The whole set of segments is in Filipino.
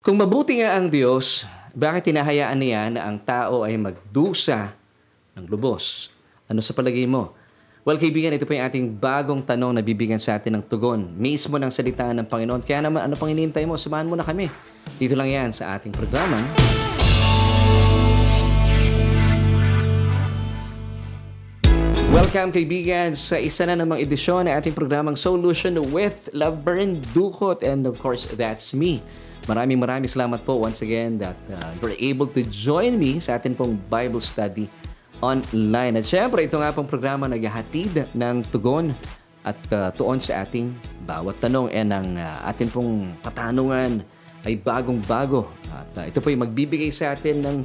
Kung mabuti nga ang Diyos, bakit tinahayaan niya na ang tao ay magdusa ng lubos? Ano sa palagay mo? Well, kaibigan, ito po yung ating bagong tanong na bibigyan sa atin ng tugon. Mismo ng salita ng Panginoon. Kaya naman, ano pang hinihintay mo? Samahan mo na kami. Dito lang yan sa ating programa. Welcome kaibigan sa isa na namang edisyon ng ating programang Solution with Laverne Ducot and of course that's me. Maraming maraming salamat po once again that uh, you're able to join me sa ating pong Bible study online. At syempre ito nga pong programa naghahatid ng tugon at uh, tuon sa ating bawat tanong and ang uh, ating pong katanungan ay bagong-bago. At uh, ito po yung magbibigay sa atin ng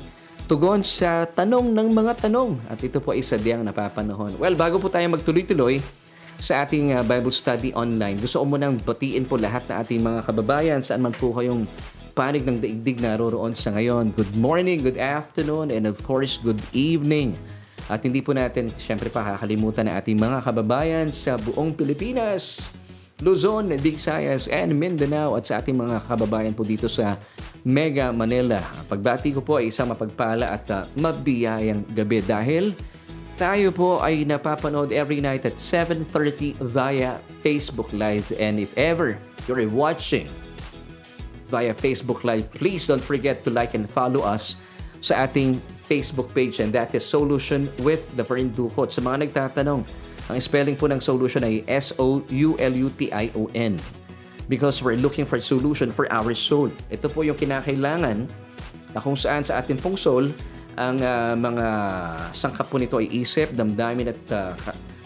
tugon sa tanong ng mga tanong. At ito po ay sadyang napapanahon. Well, bago po tayo magtuloy-tuloy sa ating uh, Bible study online, gusto ko munang batiin po lahat na ating mga kababayan saan man po kayong panig ng daigdig naroroon sa ngayon. Good morning, good afternoon, and of course, good evening. At hindi po natin, syempre pa, kakalimutan na ating mga kababayan sa buong Pilipinas, Luzon, Visayas, and Mindanao at sa ating mga kababayan po dito sa Mega Manila. Pagbati ko po ay isang mapagpala at uh, mabiyayang gabi dahil tayo po ay napapanood every night at 7.30 via Facebook Live. And if ever you're watching via Facebook Live, please don't forget to like and follow us sa ating Facebook page and that is Solution with the Duhot. Sa mga nagtatanong, ang spelling po ng solution ay S-O-U-L-U-T-I-O-N because we're looking for solution for our soul. Ito po yung kinakailangan na kung saan sa ating pong soul, ang uh, mga sangkap po nito ay isip, damdamin at uh,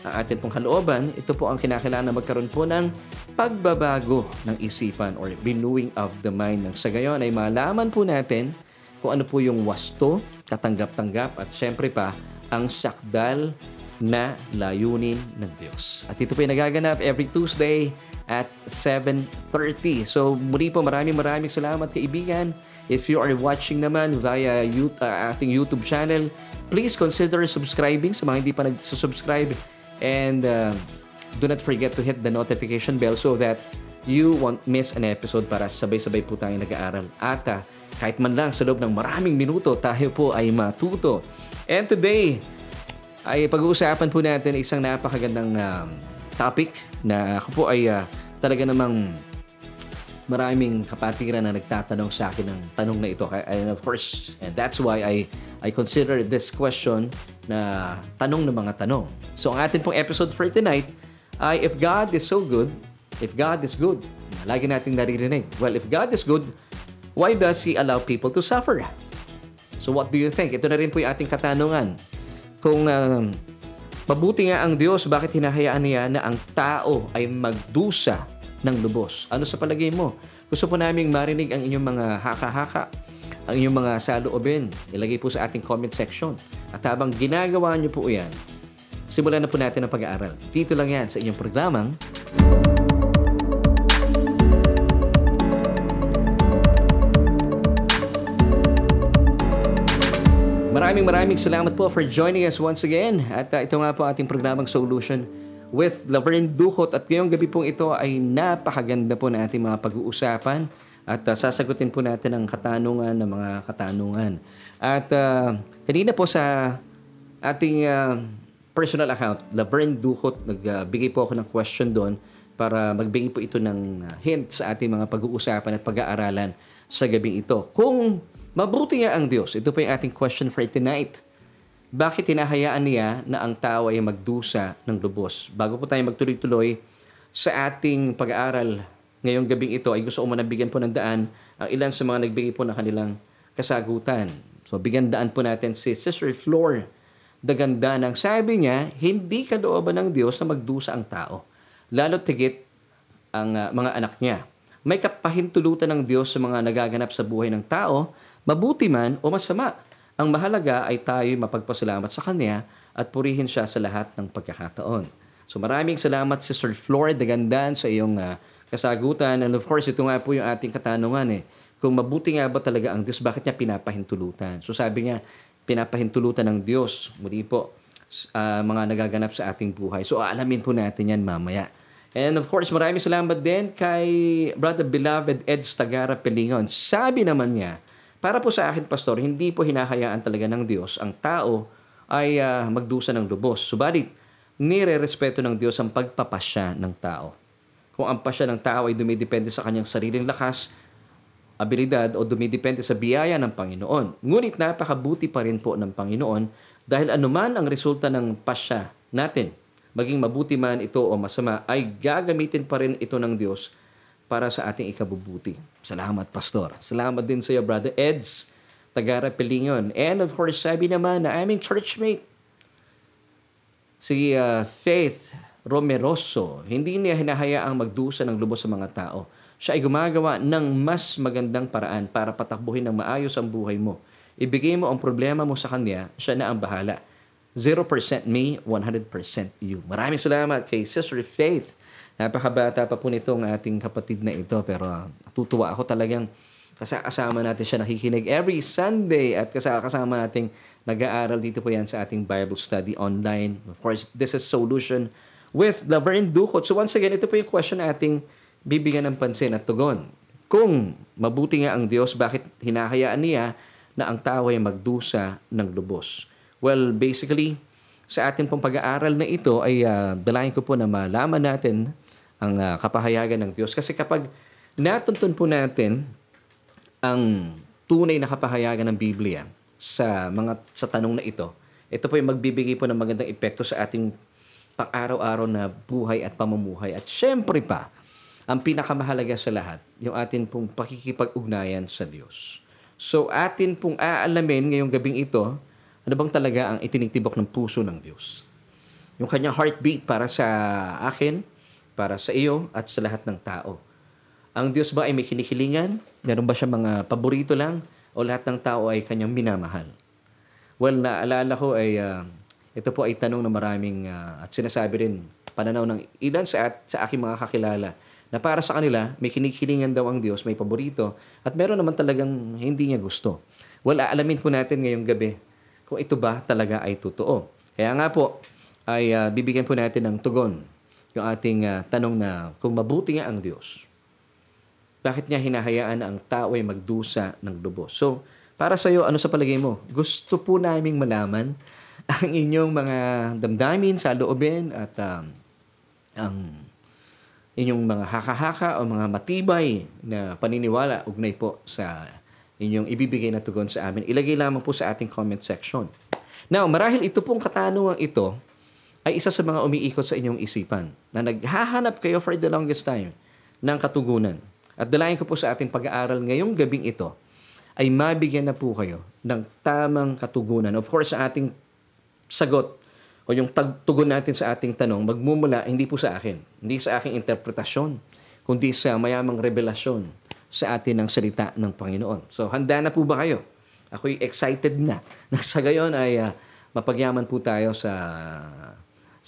ang ating pong kalooban, ito po ang kinakailangan na magkaroon po ng pagbabago ng isipan or renewing of the mind. Nang sa gayon ay malaman po natin kung ano po yung wasto, katanggap-tanggap at syempre pa ang sakdal na layunin ng Diyos. At ito po yung nagaganap every Tuesday at 7.30. So muli po maraming maraming salamat kaibigan. If you are watching naman via YouTube, uh, ating YouTube channel, please consider subscribing sa mga hindi pa nag-subscribe and uh, do not forget to hit the notification bell so that you won't miss an episode para sabay-sabay po tayong nag-aaral. At uh, kahit man lang sa loob ng maraming minuto, tayo po ay matuto. And today, ay pag-uusapan po natin isang napakagandang um, topic na ako po ay uh, talaga namang maraming kapatiran na nagtatanong sa akin ng tanong na ito. And of course, and that's why I I consider this question na tanong ng mga tanong. So ang atin pong episode for tonight ay if God is so good, if God is good, lagi nating naririnig. Well, if God is good, why does He allow people to suffer? So what do you think? Ito na rin po yung ating katanungan. Kung uh, mabuti nga ang Diyos, bakit hinahayaan niya na ang tao ay magdusa ng lubos? Ano sa palagay mo? Gusto po naming marinig ang inyong mga haka-haka, ang inyong mga saloobin. Ilagay po sa ating comment section. At habang ginagawa niyo po yan, simulan na po natin ang pag-aaral. Dito lang yan sa inyong programang Maraming maraming salamat po for joining us once again. At uh, ito nga po ating programang Solution with Laverne Duhot. At ngayong gabi pong ito ay napakaganda po na ating mga pag-uusapan. At uh, sasagutin po natin ang katanungan ng mga katanungan. At uh, kanina po sa ating uh, personal account, Laverne Duhot, nagbigay po ako ng question doon para magbigay po ito ng hint sa ating mga pag-uusapan at pag-aaralan sa gabing ito. Kung Mabuti nga ang Diyos. Ito po yung ating question for tonight. Bakit hinahayaan niya na ang tao ay magdusa ng lubos? Bago po tayo magtuloy-tuloy sa ating pag-aaral ngayong gabing ito, ay gusto ko manabigyan po ng daan ang ilan sa mga nagbigay po ng kanilang kasagutan. So, bigyan daan po natin si Sister Flor Daganda ng sabi niya, hindi kadooban ng Diyos na magdusa ang tao. Lalo tigit ang uh, mga anak niya. May kapahintulutan ng Diyos sa mga nagaganap sa buhay ng tao Mabuti man o masama, ang mahalaga ay tayo mapagpasalamat sa Kanya at purihin siya sa lahat ng pagkakataon. So maraming salamat Sister Flor Dagandan sa iyong uh, kasagutan. And of course, ito nga po yung ating katanungan eh. Kung mabuti nga ba talaga ang Diyos, bakit niya pinapahintulutan? So sabi niya, pinapahintulutan ng Diyos. Muli po, uh, mga nagaganap sa ating buhay. So alamin po natin yan mamaya. And of course, maraming salamat din kay Brother Beloved Ed Stagara Pelingon. Sabi naman niya, para po sa akin, Pastor, hindi po hinahayaan talaga ng Diyos ang tao ay uh, magdusa ng lubos. Subalit, nire-respeto ng Diyos ang pagpapasya ng tao. Kung ang pasya ng tao ay dumidepende sa kanyang sariling lakas, abilidad o dumidepende sa biyaya ng Panginoon. Ngunit napakabuti pa rin po ng Panginoon dahil anuman ang resulta ng pasya natin, maging mabuti man ito o masama, ay gagamitin pa rin ito ng Diyos para sa ating ikabubuti. Salamat, Pastor. Salamat din sa iyo, Brother Eds, Tagara Pelingon. And of course, sabi naman na aming churchmate, si uh, Faith Romeroso, hindi niya hinahayaang magdusa ng lubos sa mga tao. Siya ay gumagawa ng mas magandang paraan para patakbuhin ng maayos ang buhay mo Ibigay mo ang problema mo sa Kanya, siya na ang bahala. 0% me, 100% you. Maraming salamat kay Sister Faith. Napakabata pa po nitong ating kapatid na ito pero natutuwa ako talagang kasama natin siya nakikinig every Sunday at kasama natin nag-aaral dito po yan sa ating Bible study online. Of course, this is Solution with Laverne Ducot. So once again, ito po yung question ating bibigyan ng pansin at tugon. Kung mabuti nga ang Diyos, bakit hinahayaan niya na ang tao ay magdusa ng lubos. Well, basically, sa ating pong pag-aaral na ito ay uh, dalayan ko po na malaman natin ang uh, kapahayagan ng Diyos. Kasi kapag natuntun po natin ang tunay na kapahayagan ng Biblia sa mga sa tanong na ito, ito po ay magbibigay po ng magandang epekto sa ating pang-araw-araw na buhay at pamumuhay. At syempre pa, ang pinakamahalaga sa lahat, yung atin pong pakikipag-ugnayan sa Diyos. So atin pong aalamin ngayong gabing ito, ano bang talaga ang itinitibok ng puso ng Diyos. Yung kanyang heartbeat para sa akin, para sa iyo, at sa lahat ng tao. Ang Diyos ba ay may kinikilingan? Meron ba siya mga paborito lang? O lahat ng tao ay kanyang minamahal? Well, naalala ko ay uh, ito po ay tanong na maraming uh, at sinasabi rin pananaw ng ilan sa, at, sa aking mga kakilala na para sa kanila, may kinikilingan daw ang Diyos, may paborito, at meron naman talagang hindi niya gusto. Well, aalamin po natin ngayong gabi kung ito ba talaga ay totoo. Kaya nga po, ay uh, bibigyan po natin ng tugon yung ating uh, tanong na kung mabuti nga ang Diyos, bakit niya hinahayaan na ang tao ay magdusa ng lubos? So, para sa iyo, ano sa palagay mo? Gusto po naming malaman ang inyong mga damdamin sa loobin at um, ang inyong mga haka-haka o mga matibay na paniniwala ugnay po sa inyong ibibigay na tugon sa amin. Ilagay lamang po sa ating comment section. Now, marahil ito pong katanungan ito ay isa sa mga umiikot sa inyong isipan na naghahanap kayo for the longest time ng katugunan. At dalayan ko po sa ating pag-aaral ngayong gabing ito ay mabigyan na po kayo ng tamang katugunan. Of course, sa ating sagot o yung tugon natin sa ating tanong, magmumula hindi po sa akin, hindi sa aking interpretasyon, kundi sa mayamang revelasyon sa atin ng salita ng Panginoon. So, handa na po ba kayo? Ako'y excited na sa gayon ay uh, mapagyaman po tayo sa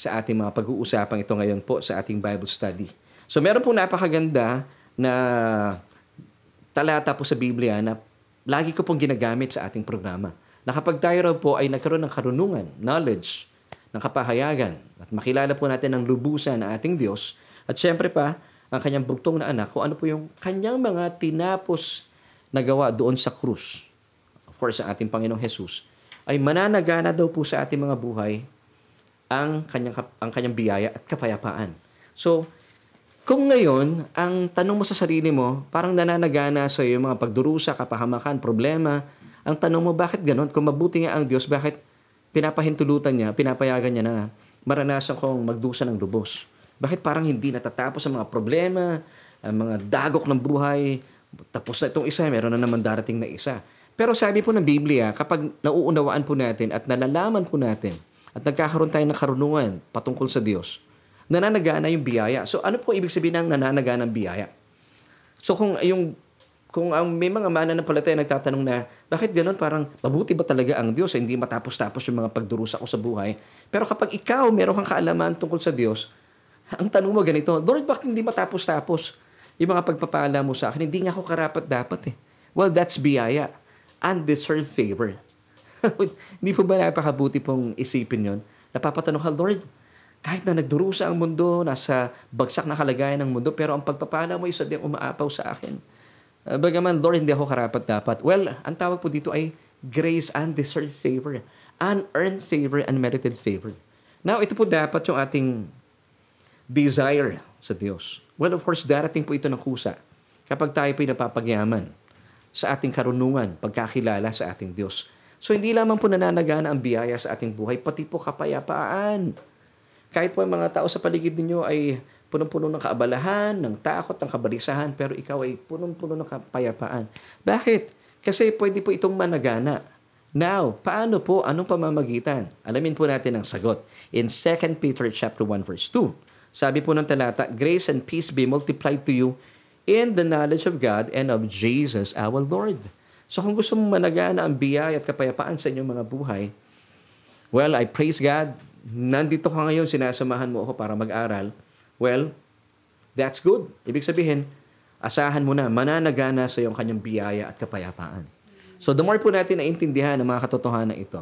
sa ating mga pag-uusapang ito ngayon po sa ating Bible study. So, meron po napakaganda na talata po sa Biblia na lagi ko pong ginagamit sa ating programa. Na kapag tayo raw po ay nagkaroon ng karunungan, knowledge, ng kapahayagan at makilala po natin ang lubusan ng ating Diyos at syempre pa ang kanyang bugtong na anak kung ano po yung kanyang mga tinapos na gawa doon sa krus. Of course, ang ating Panginoong Jesus ay mananagana daw po sa ating mga buhay ang kanyang, ang kanyang biyaya at kapayapaan. So, kung ngayon, ang tanong mo sa sarili mo, parang nananagana sa iyo mga pagdurusa, kapahamakan, problema, ang tanong mo, bakit ganon? Kung mabuti nga ang Diyos, bakit pinapahintulutan niya, pinapayagan niya na maranasan kong magdusa ng lubos. Bakit parang hindi natatapos ang mga problema, ang mga dagok ng buhay, tapos na itong isa, meron na naman darating na isa. Pero sabi po ng Biblia, kapag nauunawaan po natin at nalalaman po natin at nagkakaroon tayo ng karunungan patungkol sa Diyos, nananagana yung biyaya. So ano po ibig sabihin ng nananagana ng biyaya? So kung yung kung ang may mga mananampalataya nagtatanong na, bakit ganoon parang mabuti ba talaga ang Diyos? Hindi matapos-tapos yung mga pagdurusa ko sa buhay. Pero kapag ikaw meron kang kaalaman tungkol sa Diyos, ang tanong mo ganito, Lord, bakit hindi matapos-tapos yung mga pagpapala mo sa akin? Hindi nga ako karapat dapat eh. Well, that's biyaya. Undeserved favor. hindi po ba napakabuti pong isipin yon? Napapatanong ka, Lord, Kahit na nagdurusa ang mundo, nasa bagsak na kalagayan ng mundo, pero ang pagpapala mo ay sadyang umaapaw sa akin. Uh, bagaman, Lord, hindi ako karapat-dapat. Well, ang tawag po dito ay grace, undeserved favor. Unearned favor, unmerited favor. Now, ito po dapat yung ating desire sa Diyos. Well, of course, darating po ito ng kusa kapag tayo po'y napapagyaman sa ating karunungan, pagkakilala sa ating Diyos. So, hindi lamang po nananagana ang biyaya sa ating buhay, pati po kapayapaan. Kahit po ang mga tao sa paligid ninyo ay punong-puno ng kaabalahan, ng takot, ng kabalisahan, pero ikaw ay punong-puno ng kapayapaan. Bakit? Kasi pwede po itong managana. Now, paano po? Anong pamamagitan? Alamin po natin ang sagot. In 2 Peter chapter 1 verse 2, sabi po ng talata, Grace and peace be multiplied to you in the knowledge of God and of Jesus our Lord. So kung gusto mong managana ang biyaya at kapayapaan sa inyong mga buhay, well, I praise God nandito ka ngayon, sinasamahan mo ako para mag-aral, well, that's good. Ibig sabihin, asahan mo na, mananagana sa iyong kanyang biyaya at kapayapaan. So the more po natin naintindihan ang mga katotohanan ito,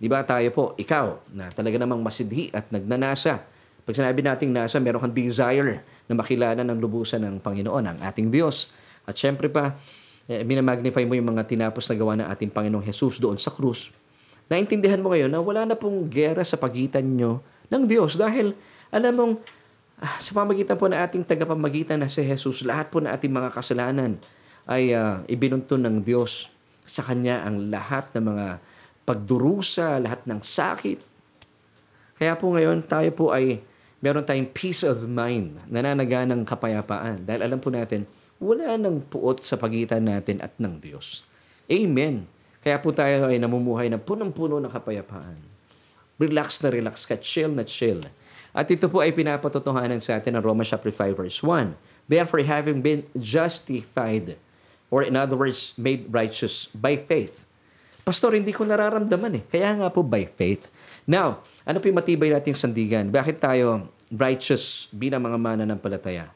di ba tayo po, ikaw, na talaga namang masidhi at nagnanasa. Pag sinabi nating nasa, meron kang desire na makilala ng lubusan ng Panginoon, ang ating Diyos. At syempre pa, eh, minamagnify mo yung mga tinapos na gawa ng ating Panginoong Jesus doon sa krus naintindihan mo ngayon na wala na pong gera sa pagitan nyo ng Diyos dahil alam mong ah, sa pamagitan po ng ating tagapamagitan na si Jesus, lahat po ng ating mga kasalanan ay uh, ibinuntun ng Diyos sa Kanya ang lahat ng mga pagdurusa, lahat ng sakit. Kaya po ngayon tayo po ay meron tayong peace of mind, nananaganang kapayapaan. Dahil alam po natin, wala nang puot sa pagitan natin at ng Diyos. Amen. Kaya po tayo ay namumuhay na punong-puno ng kapayapaan. Relax na relax ka, chill na chill. At ito po ay pinapatotohanan sa atin ng Romans chapter 5 verse 1. Therefore, having been justified, or in other words, made righteous by faith. Pastor, hindi ko nararamdaman eh. Kaya nga po by faith. Now, ano po yung matibay nating sandigan? Bakit tayo righteous bilang mga mana ng palataya?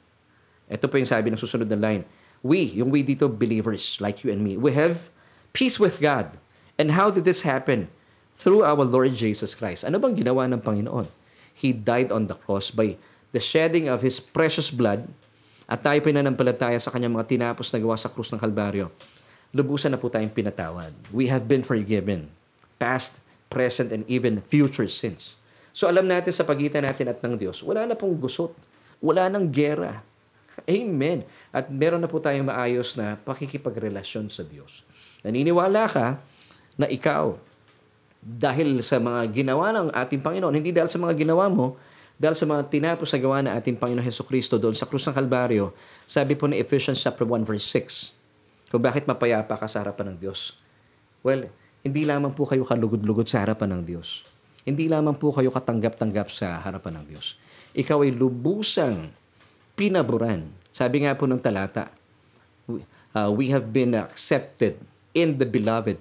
Ito po yung sabi ng susunod na line. We, yung we dito, believers like you and me, we have peace with God. And how did this happen? Through our Lord Jesus Christ. Ano bang ginawa ng Panginoon? He died on the cross by the shedding of His precious blood at tayo pinanampalataya sa kanyang mga tinapos na gawa sa krus ng Kalbaryo. Lubusan na po tayong pinatawad. We have been forgiven. Past, present, and even future sins. So alam natin sa pagitan natin at ng Diyos, wala na pong gusot. Wala nang gera. Amen. At meron na po tayong maayos na pakikipagrelasyon sa Diyos. Naniniwala ka na ikaw, dahil sa mga ginawa ng ating Panginoon, hindi dahil sa mga ginawa mo, dahil sa mga tinapos na gawa ng ating Panginoon Heso Kristo doon sa krus ng Kalbaryo, sabi po ni Ephesians chapter 1 verse 6, kung bakit mapayapa ka sa harapan ng Diyos. Well, hindi lamang po kayo kalugod-lugod sa harapan ng Diyos. Hindi lamang po kayo katanggap-tanggap sa harapan ng Diyos. Ikaw ay lubusang pinaburan. Sabi nga po ng talata, uh, we have been accepted in the beloved.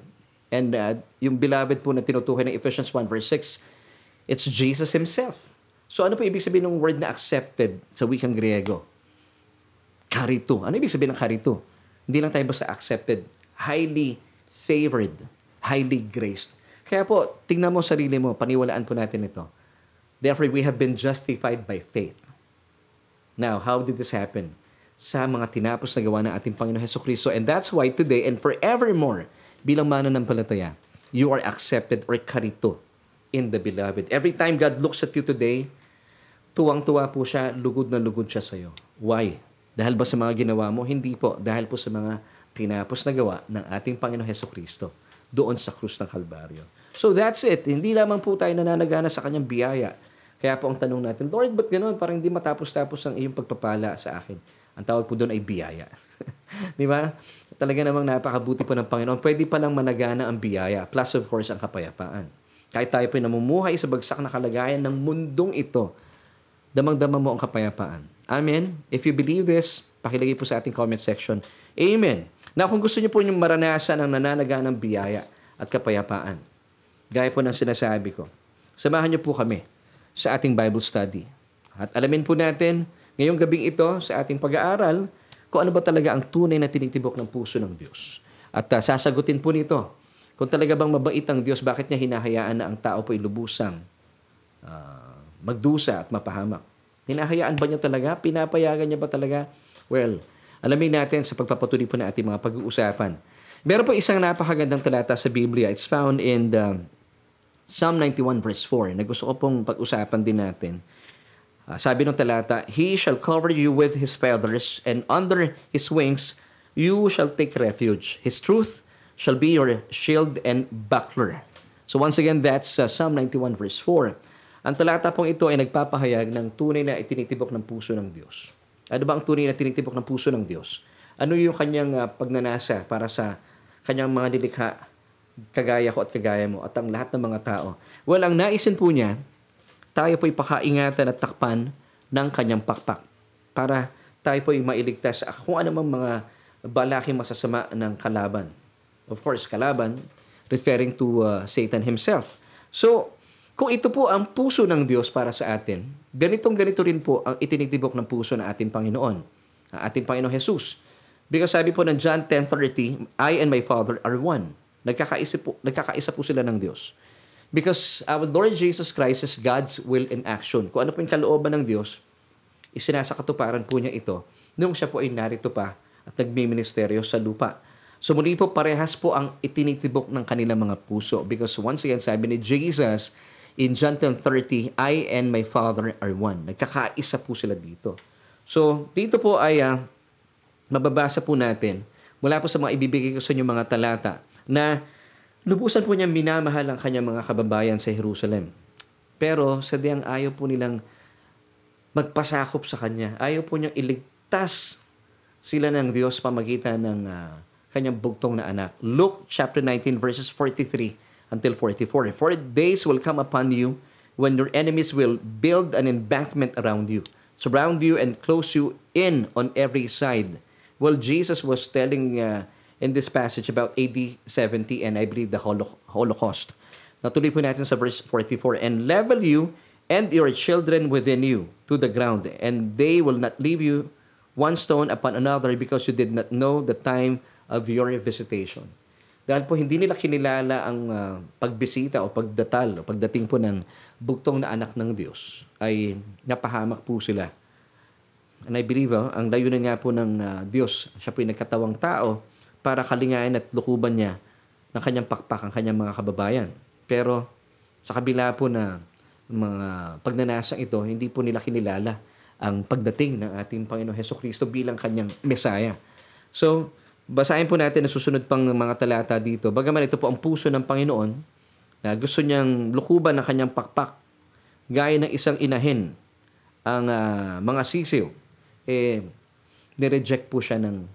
And uh, yung beloved po na tinutukoy ng Ephesians 1 verse 6, it's Jesus Himself. So ano po ibig sabihin ng word na accepted sa wikang Griego? Karito. Ano ibig sabihin ng karito? Hindi lang tayo basta accepted. Highly favored. Highly graced. Kaya po, tingnan mo sarili mo, paniwalaan po natin ito. Therefore, we have been justified by faith. Now, how did this happen? sa mga tinapos na gawa ng ating Panginoon Heso Kristo. And that's why today and forevermore, bilang mananampalataya, you are accepted or karito in the beloved. Every time God looks at you today, tuwang-tuwa po siya, lugod na lugod siya sa iyo. Why? Dahil ba sa mga ginawa mo? Hindi po. Dahil po sa mga tinapos na gawa ng ating Panginoon Heso Kristo doon sa krus ng Kalbaryo. So that's it. Hindi lamang po tayo nananagana sa kanyang biyaya. Kaya po ang tanong natin, Lord, ba't ganoon? Parang hindi matapos-tapos ang iyong pagpapala sa akin. Ang tawag po doon ay biyaya. Di ba? Talaga namang napakabuti po ng Panginoon. Pwede pa lang managana ang biyaya. Plus, of course, ang kapayapaan. Kahit tayo po namumuhay sa bagsak na kalagayan ng mundong ito, damang-dama mo ang kapayapaan. Amen? If you believe this, pakilagay po sa ating comment section. Amen. Na kung gusto niyo po yung maranasan ang nananaga ng biyaya at kapayapaan, gaya po ng sinasabi ko, samahan niyo po kami sa ating Bible study. At alamin po natin Ngayong gabing ito sa ating pag-aaral, kung ano ba talaga ang tunay na tinitibok ng puso ng Diyos. At uh, sasagutin po nito, kung talaga bang mabait ang Diyos, bakit niya hinahayaan na ang tao po ilubusang uh, magdusa at mapahamak. Hinahayaan ba niya talaga? Pinapayagan niya ba talaga? Well, alamin natin sa pagpapatuloy po na ating mga pag-uusapan. Meron po isang napakagandang talata sa Biblia. It's found in the Psalm 91 verse 4 na gusto ko pong pag-usapan din natin. Uh, sabi ng talata, He shall cover you with His feathers, and under His wings you shall take refuge. His truth shall be your shield and buckler. So once again, that's uh, Psalm 91 verse 4. Ang talata pong ito ay nagpapahayag ng tunay na itinitibok ng puso ng Diyos. Ano ba ang tunay na tinitibok ng puso ng Diyos? Ano yung kanyang uh, pagnanasa para sa kanyang mga nilikha, kagaya ko at kagaya mo, at ang lahat ng mga tao? Well, ang naisin po niya, tayo po'y pakaingatan at takpan ng kanyang pakpak para tayo po'y mailigtas sa kung ano mang mga balaking masasama ng kalaban. Of course, kalaban, referring to uh, Satan himself. So, kung ito po ang puso ng Diyos para sa atin, ganitong ganito rin po ang itinitibok ng puso ng ating Panginoon, ang ating Panginoon Jesus. Because sabi po ng John 10.30, I and my Father are one. Nagkakaisa po, nagkakaisa po sila ng Diyos. Because our Lord Jesus Christ is God's will in action. Kung ano po yung kalooban ng Diyos, isinasakatuparan po niya ito nung siya po ay narito pa at nagmiministeryo sa lupa. So muli po parehas po ang itinitibok ng kanilang mga puso because once again sabi ni Jesus, in John 10.30, I and my Father are one. Nagkakaisa po sila dito. So, dito po ay uh, mababasa po natin mula po sa mga ibibigay ko sa inyo mga talata na lubusan po niya minamahal ang kanyang mga kababayan sa Jerusalem. Pero sadyang ayaw po nilang magpasakop sa kanya. Ayaw po niyang iligtas sila ng Diyos pamagitan ng uh, kanyang bugtong na anak. Luke chapter 19 verses 43 until 44. For days will come upon you when your enemies will build an embankment around you, surround you, and close you in on every side. Well, Jesus was telling uh, in this passage about AD 70 and I believe the Holocaust. Natuloy po natin sa verse 44, And level you and your children within you to the ground, and they will not leave you one stone upon another because you did not know the time of your visitation. Dahil po hindi nila kinilala ang uh, pagbisita o pagdatal o pagdating po ng bugtong na anak ng Diyos ay napahamak po sila. And I believe oh, ang layunan nga po ng uh, Diyos, siya po yung nagkatawang tao para kalingayan at lukuban niya ng kanyang pakpak ang kanyang mga kababayan. Pero sa kabila po na mga pagnanasang ito, hindi po nila kinilala ang pagdating ng ating Panginoon Heso Kristo bilang kanyang Mesaya. So, Basahin po natin na susunod pang mga talata dito. Bagaman ito po ang puso ng Panginoon na gusto niyang lukuban ng kanyang pakpak gaya ng isang inahin ang uh, mga sisiw. Eh, nireject po siya ng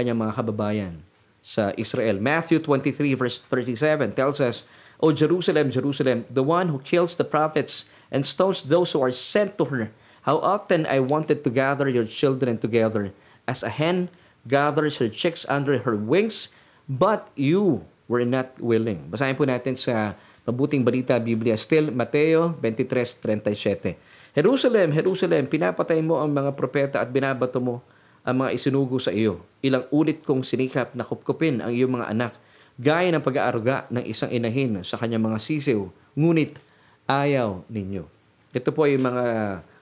kanyang mga kababayan sa Israel. Matthew 23 verse 37 tells us, O Jerusalem, Jerusalem, the one who kills the prophets and stones those who are sent to her, how often I wanted to gather your children together as a hen gathers her chicks under her wings, but you were not willing. Basahin po natin sa Mabuting Balita Biblia, still Mateo 23:37. Jerusalem, Jerusalem, pinapatay mo ang mga propeta at binabato mo ang mga isinugo sa iyo. Ilang ulit kong sinikap na kupkupin ang iyong mga anak, gaya ng pag-aaruga ng isang inahin sa kanyang mga sisiw, ngunit ayaw ninyo. Ito po ay mga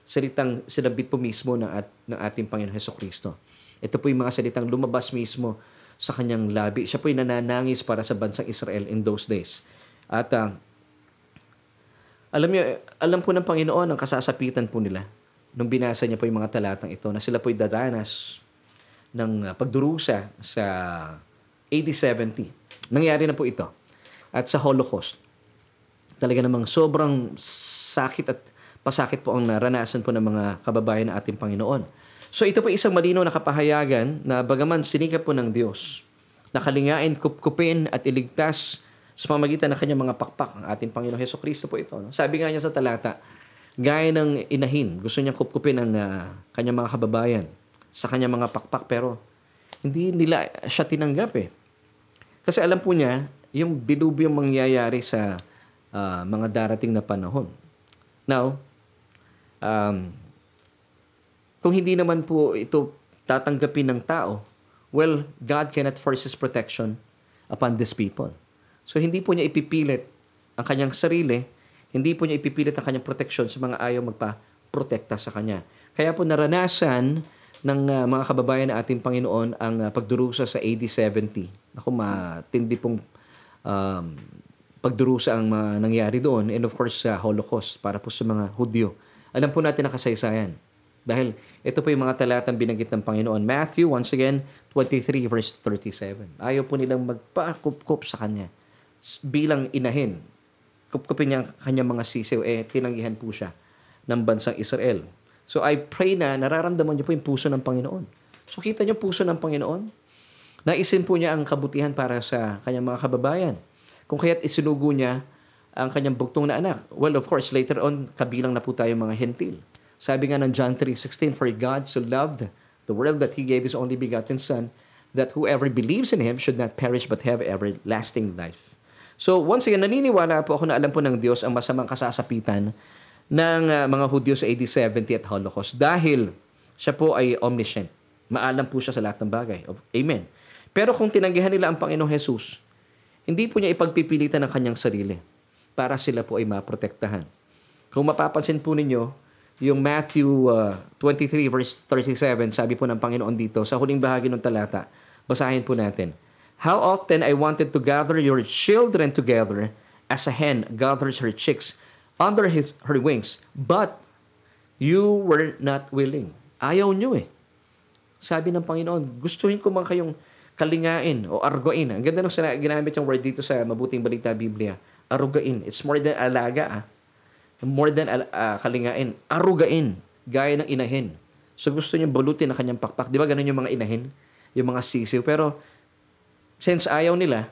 salitang sinabit po mismo ng, at, ng ating Panginoon Heso Kristo. Ito po yung mga salitang lumabas mismo sa kanyang labi. Siya po yung nananangis para sa bansang Israel in those days. At uh, alam niyo, alam po ng Panginoon ang kasasapitan po nila nung binasa niya po yung mga talatang ito na sila po dadanas ng uh, pagdurusa sa AD 70. Nangyari na po ito. At sa Holocaust, talaga namang sobrang sakit at pasakit po ang naranasan po ng mga kababayan ng ating Panginoon. So ito po isang malinaw na kapahayagan na bagaman sinikap po ng Diyos, nakalingain, kupkupin at iligtas sa pamagitan ng kanyang mga pakpak ang ating Panginoon Heso Kristo po ito. No? Sabi nga niya sa talata, gaya ng inahin, gusto niyang kupkupin ang uh, kanyang mga kababayan sa kanyang mga pakpak pero hindi nila siya tinanggap eh. Kasi alam po niya, yung bilubyong mangyayari sa uh, mga darating na panahon. Now, um, kung hindi naman po ito tatanggapin ng tao, well, God cannot force His protection upon these people. So, hindi po niya ipipilit ang kanyang sarili, Hindi po niya ipipilit ang kanyang proteksyon sa mga ayaw magpa-protekta sa kanya. Kaya po naranasan ng uh, mga kababayan na ating Panginoon ang uh, pagdurusa sa AD 70. Ako, matindi pong um, pagdurusa ang mga nangyari doon and of course sa uh, Holocaust para po sa mga Hudyo. Alam po natin ang kasaysayan. Dahil ito po yung mga talatang binanggit ng Panginoon. Matthew, once again, 23 verse 37. Ayaw po nilang magpakup sa Kanya. Bilang inahin, kupkupin niya kanyang mga sisiw, eh tinanggihan po siya ng bansang Israel. So I pray na nararamdaman niyo po yung puso ng Panginoon. So kita niyo puso ng Panginoon. Naisin po niya ang kabutihan para sa kanyang mga kababayan. Kung kaya't isinugo niya ang kanyang bugtong na anak. Well, of course, later on, kabilang na po tayo mga hentil. Sabi nga ng John 3.16, For God so loved the world that He gave His only begotten Son, that whoever believes in Him should not perish but have everlasting life. So, once again, naniniwala po ako na alam po ng Diyos ang masamang kasasapitan ng uh, mga Hudyo sa AD 70 at Holocaust dahil siya po ay omniscient. Maalam po siya sa lahat ng bagay. Amen. Pero kung tinanggihan nila ang Panginoong Jesus, hindi po niya ipagpipilitan ng kanyang sarili para sila po ay maprotektahan. Kung mapapansin po ninyo, yung Matthew uh, 23 verse 37, sabi po ng Panginoon dito, sa huling bahagi ng talata, basahin po natin. How often I wanted to gather your children together as a hen gathers her chicks under his, her wings. But you were not willing. Ayaw nyo eh. Sabi ng Panginoon, gustuhin ko man kayong kalingain o argoin. Ang ganda nung ginamit yung word dito sa Mabuting Balita Biblia. Arugain. It's more than alaga ah. More than uh, kalingain. Arugain. Gaya ng inahin. So gusto niya balutin ang kanyang pakpak. Di ba ganun yung mga inahin? Yung mga sisiw. Pero since ayaw nila,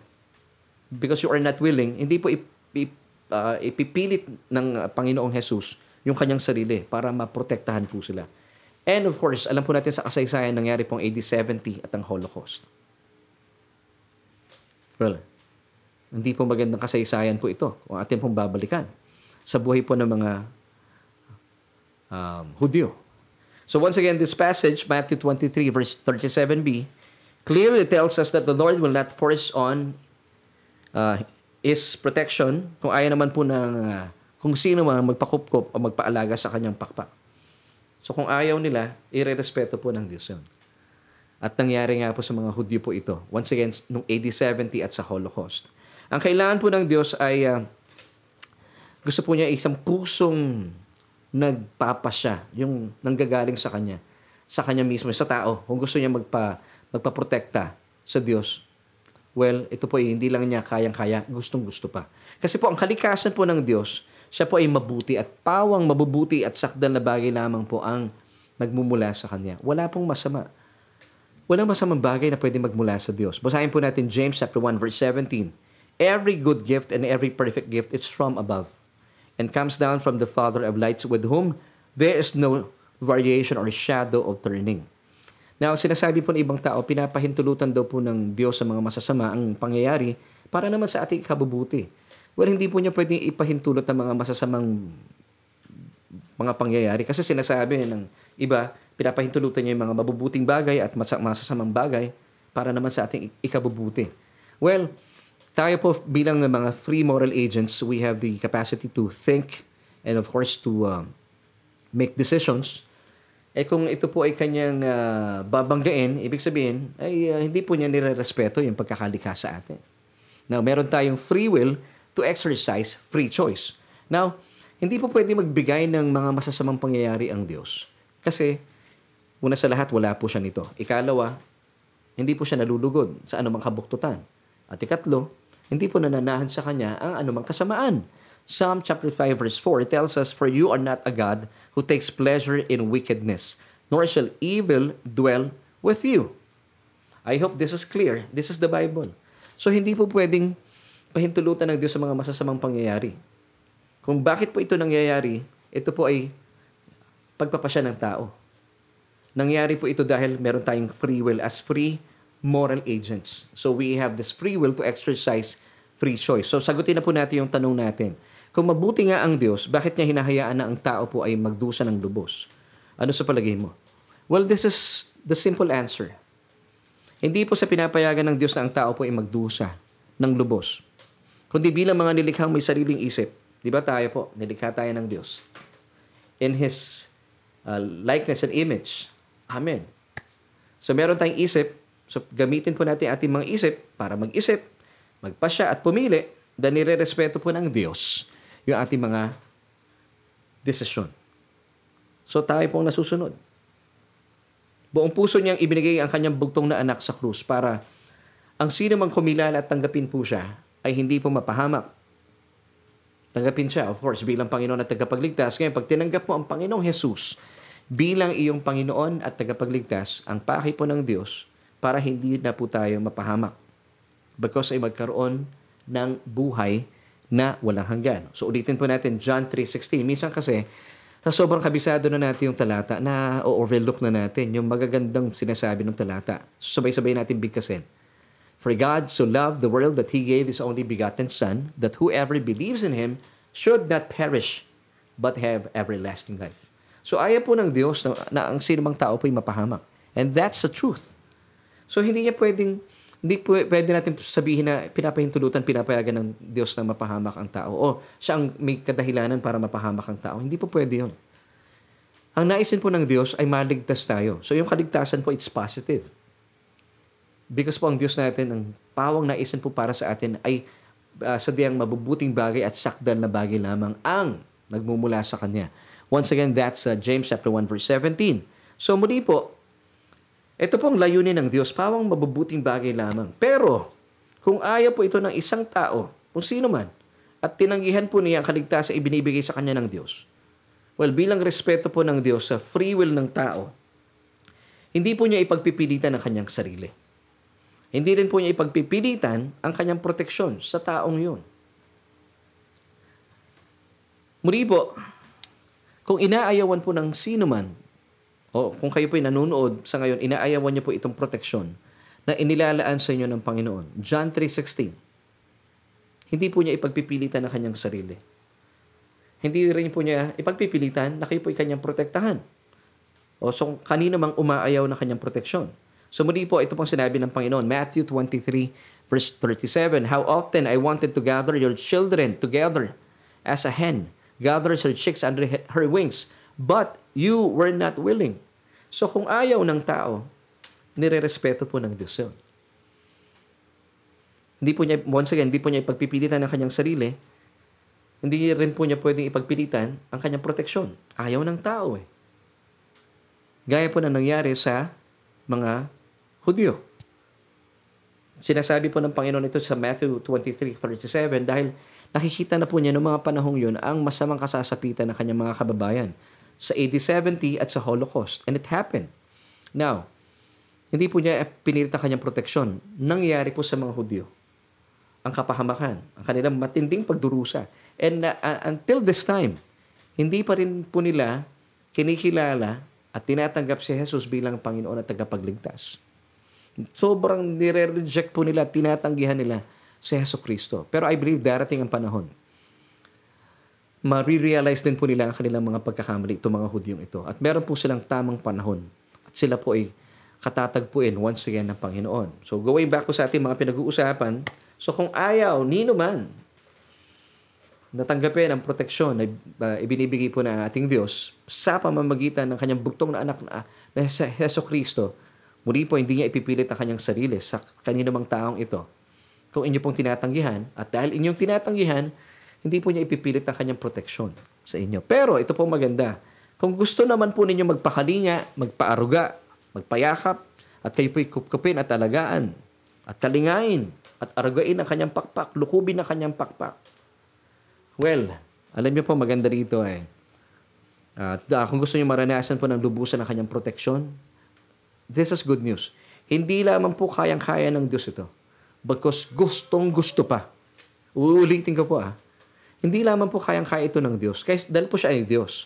because you are not willing, hindi po ip- ip- uh, ipipilit ng Panginoong Jesus yung kanyang sarili para maprotektahan po sila. And of course, alam po natin sa kasaysayan nangyari pong AD 70 at ang Holocaust. Well, hindi po magandang kasaysayan po ito kung atin pong babalikan sa buhay po ng mga um, Hudyo. So once again, this passage, Matthew 23 verse 37b, clearly tells us that the Lord will not force on uh, is protection kung ayaw naman po ng uh, kung sino man magpakupkop o magpaalaga sa kanyang pakpak. So kung ayaw nila, irerespeto po ng Diyos yun. At nangyari nga po sa mga Hudyo po ito. Once again, nung AD 70 at sa Holocaust. Ang kailangan po ng Diyos ay uh, gusto po niya isang pusong nagpapasya, yung nanggagaling sa Kanya, sa Kanya mismo, sa tao. Kung gusto niya magpa, magpaprotekta sa Diyos, Well, ito po ay hindi lang niya kayang-kaya, gustong-gusto pa. Kasi po ang kalikasan po ng Diyos, siya po ay mabuti at pawang mabubuti at sakdal na bagay lamang po ang nagmumula sa Kanya. Wala pong masama. Walang masamang bagay na pwede magmula sa Diyos. Basahin po natin James chapter 1 verse 17. Every good gift and every perfect gift is from above and comes down from the Father of lights with whom there is no variation or shadow of turning. Now, sinasabi po ng ibang tao, pinapahintulutan daw po ng Diyos sa mga masasama ang pangyayari para naman sa ating kabubuti. Well, hindi po niya pwedeng ipahintulot ng mga masasamang mga pangyayari kasi sinasabi ng iba, pinapahintulutan niya yung mga mabubuting bagay at masasamang bagay para naman sa ating ikabubuti. Well, tayo po bilang mga free moral agents, we have the capacity to think and of course to uh, make decisions eh kung ito po ay kanyang uh, babanggain, ibig sabihin, ay uh, hindi po niya nire-respeto yung pagkakalikha sa atin. Now, meron tayong free will to exercise free choice. Now, hindi po pwede magbigay ng mga masasamang pangyayari ang Diyos. Kasi, una sa lahat, wala po siya nito. Ikalawa, hindi po siya nalulugod sa anumang kabuktutan. At ikatlo, hindi po nananahan sa Kanya ang anumang kasamaan. Psalm chapter 5 verse 4 tells us, For you are not a God who takes pleasure in wickedness, nor shall evil dwell with you. I hope this is clear. This is the Bible. So hindi po pwedeng pahintulutan ng Diyos sa mga masasamang pangyayari. Kung bakit po ito nangyayari, ito po ay pagpapasya ng tao. Nangyari po ito dahil meron tayong free will as free moral agents. So we have this free will to exercise free choice. So sagutin na po natin yung tanong natin. Kung mabuti nga ang Diyos, bakit niya hinahayaan na ang tao po ay magdusa ng lubos? Ano sa palagay mo? Well, this is the simple answer. Hindi po sa pinapayagan ng Diyos na ang tao po ay magdusa ng lubos. Kundi bilang mga nilikhang may sariling isip, Di ba tayo po, nilikha tayo ng Diyos. In His uh, likeness and image. Amen. So meron tayong isip, so gamitin po natin ating mga isip para mag-isip, magpasya at pumili dahil nire-respeto po ng Diyos yung ating mga desisyon. So tayo pong nasusunod. Buong puso niyang ibinigay ang kanyang bugtong na anak sa krus para ang sino mang kumilala at tanggapin po siya ay hindi po mapahamak. Tanggapin siya, of course, bilang Panginoon at tagapagligtas. Ngayon, pag tinanggap mo ang Panginoong Jesus bilang iyong Panginoon at tagapagligtas, ang paki po ng Diyos para hindi na po tayo mapahamak. Because ay magkaroon ng buhay na walang hanggan. So ulitin po natin John 3.16. Minsan kasi, sa sobrang kabisado na natin yung talata, na overlook na natin yung magagandang sinasabi ng talata. So sabay-sabay natin bigkasin. For God so loved the world that He gave His only begotten Son, that whoever believes in Him should not perish, but have everlasting life. So ayaw po ng Diyos na, na ang sinumang tao po'y mapahamak. And that's the truth. So hindi niya pwedeng, hindi pwede natin sabihin na pinapahintulutan, pinapayagan ng Diyos na mapahamak ang tao. O siya ang may kadahilanan para mapahamak ang tao. Hindi po pwede yun. Ang naisin po ng Diyos ay maligtas tayo. So yung kaligtasan po, it's positive. Because po ang Diyos natin, ang pawang naisin po para sa atin ay uh, sadyang mabubuting bagay at sakdal na bagay lamang ang nagmumula sa Kanya. Once again, that's uh, James chapter 1 verse 17. So muli po, ito pong layunin ng Diyos, pawang mabubuting bagay lamang. Pero, kung ayaw po ito ng isang tao, kung sino man, at tinanggihan po niya ang kaligtasan ibinibigay sa kanya ng Diyos, well, bilang respeto po ng Diyos sa free will ng tao, hindi po niya ipagpipilitan ang kanyang sarili. Hindi rin po niya ipagpipilitan ang kanyang proteksyon sa taong yun. Muli po, kung inaayawan po ng sino man, o kung kayo po ay nanonood sa ngayon, inaayawan niyo po itong proteksyon na inilalaan sa inyo ng Panginoon. John 3.16 Hindi po niya ipagpipilitan ang kanyang sarili. Hindi rin po niya ipagpipilitan na kayo po ay kanyang protektahan. O so kanino mang umaayaw na kanyang proteksyon. So muli po, ito pong sinabi ng Panginoon, Matthew 23, verse 37, How often I wanted to gather your children together as a hen gathers her chicks under her wings, but you were not willing. So kung ayaw ng tao, nire-respeto po ng Diyos yun. Hindi po niya, once again, hindi po niya ipagpipilitan ng kanyang sarili. Hindi rin po niya pwedeng ipagpilitan ang kanyang proteksyon. Ayaw ng tao eh. Gaya po na nangyari sa mga Hudyo. Sinasabi po ng Panginoon ito sa Matthew 23:37 dahil nakikita na po niya noong mga panahong yun ang masamang kasasapitan ng kanyang mga kababayan sa AD 70 at sa Holocaust. And it happened. Now, hindi po niya pinilit ang kanyang proteksyon. Nangyayari po sa mga Hudyo ang kapahamakan, ang kanilang matinding pagdurusa. And uh, uh, until this time, hindi pa rin po nila kinikilala at tinatanggap si Jesus bilang Panginoon at tagapagligtas. Sobrang nire-reject po nila, tinatanggihan nila si Heso Kristo. Pero I believe darating ang panahon. Marirealize din po nila ang kanilang mga pagkakamali, itong mga Hudyong ito. At meron po silang tamang panahon. At sila po ay katatagpuin once again ng Panginoon. So going back po sa ating mga pinag-uusapan, so kung ayaw, nino man, natanggapin ang proteksyon na uh, ibinibigay po ng ating Diyos sa pamamagitan ng kanyang bugtong na anak na, na Heso Kristo, Muli po, hindi niya ipipilit ang kanyang sarili sa kanino mang taong ito. Kung inyo pong tinatanggihan, at dahil inyong tinatanggihan, hindi po niya ipipilit ang kanyang proteksyon sa inyo. Pero ito po maganda. Kung gusto naman po ninyo magpakalinga, magpaaruga, magpayakap, at kayo po'y kupkupin at alagaan, at kalingain, at arugain ang kanyang pakpak, lukubin ang kanyang pakpak. Well, alam niyo po maganda rito eh. At uh, kung gusto niyo maranasan po ng lubusan ng kanyang proteksyon, This is good news. Hindi lamang po kayang-kaya ng Diyos ito. Because gustong gusto pa. Uulitin ko po ah. Hindi lamang po kayang-kaya ito ng Diyos. Kaya, dahil po siya ay Diyos.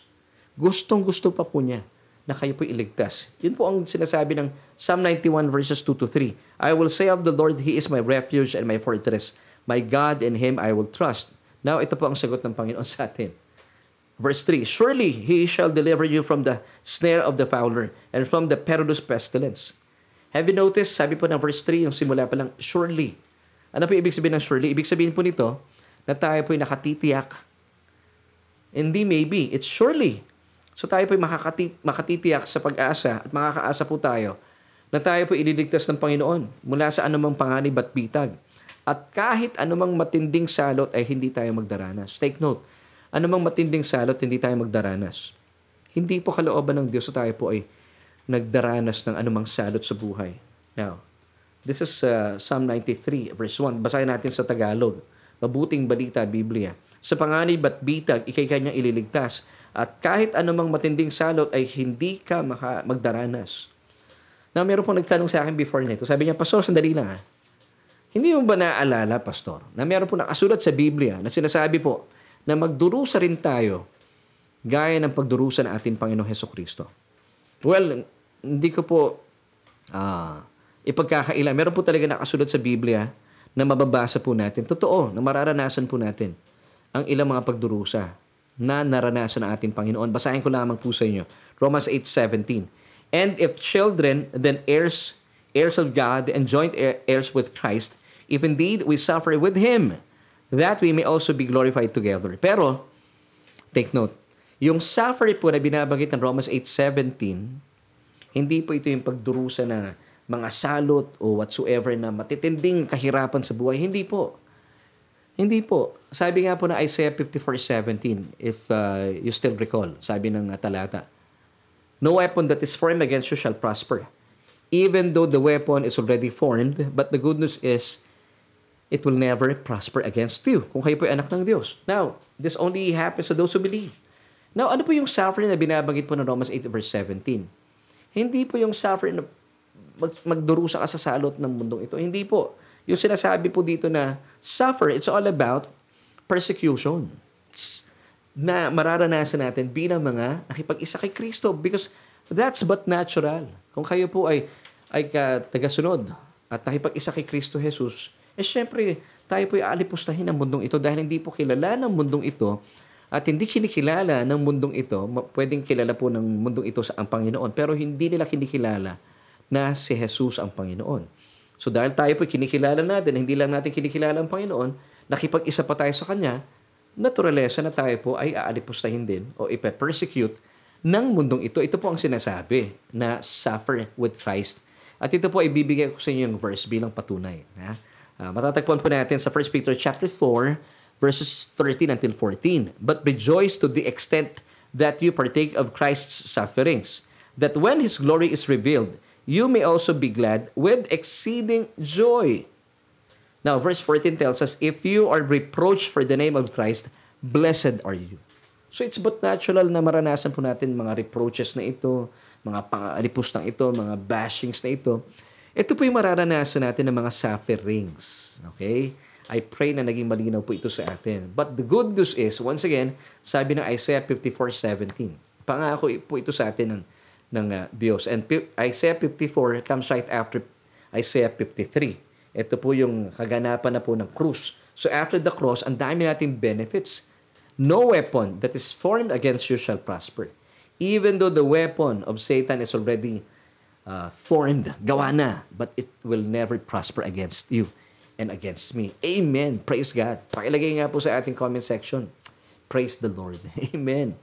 Gustong gusto pa po niya na kayo po iligtas. Yun po ang sinasabi ng Psalm 91 verses 2 to 3. I will say of the Lord, He is my refuge and my fortress. My God, in Him I will trust. Now, ito po ang sagot ng Panginoon sa atin. Verse 3, Surely He shall deliver you from the snare of the fowler and from the perilous pestilence. Have you noticed, sabi po ng verse 3, yung simula pa lang, surely. Ano po ibig sabihin ng surely? Ibig sabihin po nito, na tayo po'y nakatitiyak Hindi maybe, it's surely. So tayo po makakati, makatitiyak sa pag-asa at makakaasa po tayo na tayo po ililigtas ng Panginoon mula sa anumang panganib at bitag. At kahit anumang matinding salot ay hindi tayo magdaranas. Take note, anumang matinding salot hindi tayo magdaranas. Hindi po kalooban ng Diyos sa tayo po ay nagdaranas ng anumang salot sa buhay. Now, this is uh, Psalm 93 verse 1. Basahin natin sa Tagalog. Mabuting balita, Biblia. Sa panganib at bitag, ikay kanyang ililigtas at kahit anumang matinding salot ay hindi ka maka- magdaranas. Na meron pong nagtanong sa akin before nito. Sabi niya, Pastor, sandali lang ha. Hindi mo ba naaalala, Pastor, na meron po nakasulat sa Biblia na sinasabi po na magdurusa rin tayo gaya ng pagdurusa ng ating Panginoong Heso Kristo. Well, hindi ko po ah, ipagkakaila. Meron po talaga nakasulat sa Biblia na mababasa po natin. Totoo, na mararanasan po natin ang ilang mga pagdurusa na naranasan ng ating Panginoon. Basahin ko lamang po sa inyo. Romans 8.17 And if children, then heirs, heirs of God, and joint heirs with Christ, if indeed we suffer with Him, that we may also be glorified together. Pero, take note, yung suffer po na binabanggit ng Romans 8.17, hindi po ito yung pagdurusa na mga salot o whatsoever na matitinding kahirapan sa buhay. Hindi po. Hindi po. Sabi nga po na Isaiah 54:17, if uh, you still recall, sabi ng uh, talata, No weapon that is formed against you shall prosper. Even though the weapon is already formed, but the good news is, it will never prosper against you kung kayo po ay anak ng Diyos. Now, this only happens to those who believe. Now, ano po yung suffering na binabanggit po ng Romans 8 verse 17? Hindi po yung suffering na mag, magdurusa ka sa salot ng mundong ito. Hindi po. Yung sinasabi po dito na suffer, it's all about persecution na mararanasan natin bilang mga nakipag-isa kay Kristo because that's but natural. Kung kayo po ay ay ka, tagasunod at nakipag-isa kay Kristo Jesus, eh syempre tayo po ay aalipustahin ng mundong ito dahil hindi po kilala ng mundong ito at hindi kinikilala ng mundong ito, pwedeng kilala po ng mundong ito sa ang Panginoon, pero hindi nila kinikilala na si Jesus ang Panginoon. So dahil tayo po kinikilala natin, hindi lang natin kinikilala ang Panginoon, nakipag-isa pa tayo sa Kanya, naturalesa na tayo po ay aalipustahin din o ipe-persecute ng mundong ito. Ito po ang sinasabi na suffer with Christ. At ito po ay bibigay ko sa inyo yung verse bilang patunay. Ha? Uh, matatagpuan po natin sa 1 Peter chapter 4, verses 13 until 14. But rejoice to the extent that you partake of Christ's sufferings, that when His glory is revealed, you may also be glad with exceeding joy. Now, verse 14 tells us, If you are reproached for the name of Christ, blessed are you. So it's but natural na maranasan po natin mga reproaches na ito, mga pangalipos na ito, mga bashings na ito. Ito po yung mararanasan natin ng mga sufferings. Okay? I pray na naging malinaw po ito sa atin. But the good news is, once again, sabi ng Isaiah 54:17. Pangako po ito sa atin ng ng uh, Diyos. And Isaiah 54 comes right after Isaiah 53. Ito po yung kaganapan na po ng cross. So after the cross, ang dami nating benefits. No weapon that is formed against you shall prosper. Even though the weapon of Satan is already uh, formed, gawa na, but it will never prosper against you and against me. Amen. Praise God. Pakilagay nga po sa ating comment section. Praise the Lord. Amen.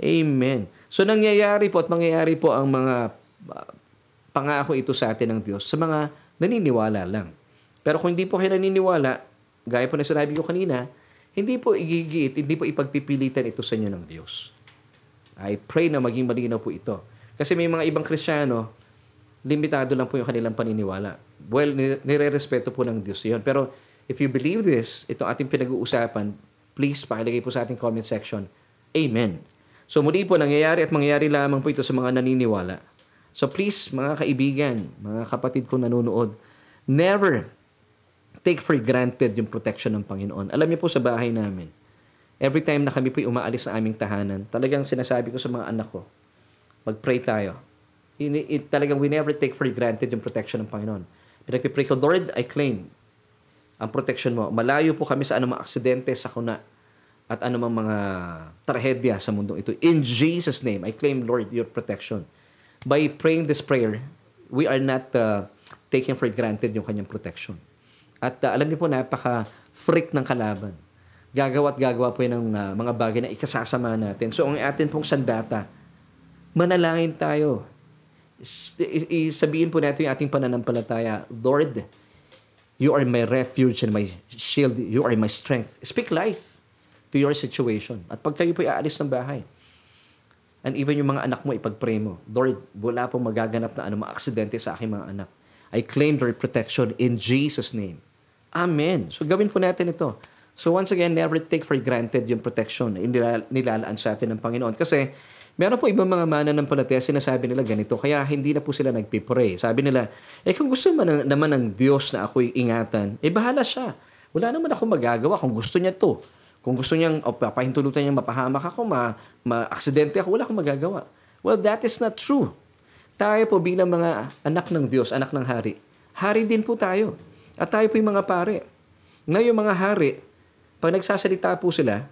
Amen. So nangyayari po at mangyayari po ang mga uh, pangako ito sa atin ng Diyos sa mga naniniwala lang. Pero kung hindi po kayo naniniwala, gaya po na sinabi ko kanina, hindi po igigiit, hindi po ipagpipilitan ito sa inyo ng Diyos. I pray na maging malinaw po ito. Kasi may mga ibang Kristiyano, limitado lang po yung kanilang paniniwala. Well, nire-respeto po ng Diyos yun. Pero if you believe this, itong ating pinag-uusapan, please pakilagay po sa ating comment section, Amen. So muli po, nangyayari at mangyayari lamang po ito sa mga naniniwala. So please, mga kaibigan, mga kapatid ko nanonood, never take for granted yung protection ng Panginoon. Alam niyo po sa bahay namin, every time na kami po umaalis sa aming tahanan, talagang sinasabi ko sa mga anak ko, mag-pray tayo. It, it, talagang we never take for granted yung protection ng Panginoon. Pinagpipray ko, Lord, I claim ang protection mo. Malayo po kami sa anumang aksidente, sa kuna, at anumang mga trahedya sa mundong ito. In Jesus' name, I claim, Lord, your protection. By praying this prayer, we are not uh, taking for granted yung kanyang protection. At uh, alam niyo po, napaka-freak ng kalaban. gagawa at gagawa po yan ng uh, mga bagay na ikasasama natin. So, ang atin pong sandata, manalangin tayo. Sabihin po natin yung ating pananampalataya, Lord, you are my refuge and my shield. You are my strength. Speak life to your situation. At pag kayo po aalis ng bahay, and even yung mga anak mo, ipag-pray mo, Lord, wala pong magaganap na anumang aksidente sa aking mga anak. I claim their protection in Jesus' name. Amen. So gawin po natin ito. So once again, never take for granted yung protection na nilalaan sa atin ng Panginoon. Kasi meron po ibang mga mana ng palataya, sinasabi nila ganito, kaya hindi na po sila nagpipray. Sabi nila, eh kung gusto man, naman ng Diyos na ako'y ingatan, eh bahala siya. Wala naman akong magagawa kung gusto niya to. Kung gusto niyang, o papahintulutan niyang mapahamak ako, ma, ma-aksidente ako, wala akong magagawa. Well, that is not true. Tayo po bilang mga anak ng Diyos, anak ng hari. Hari din po tayo. At tayo po yung mga pare. Ngayon mga hari, pag nagsasalita po sila,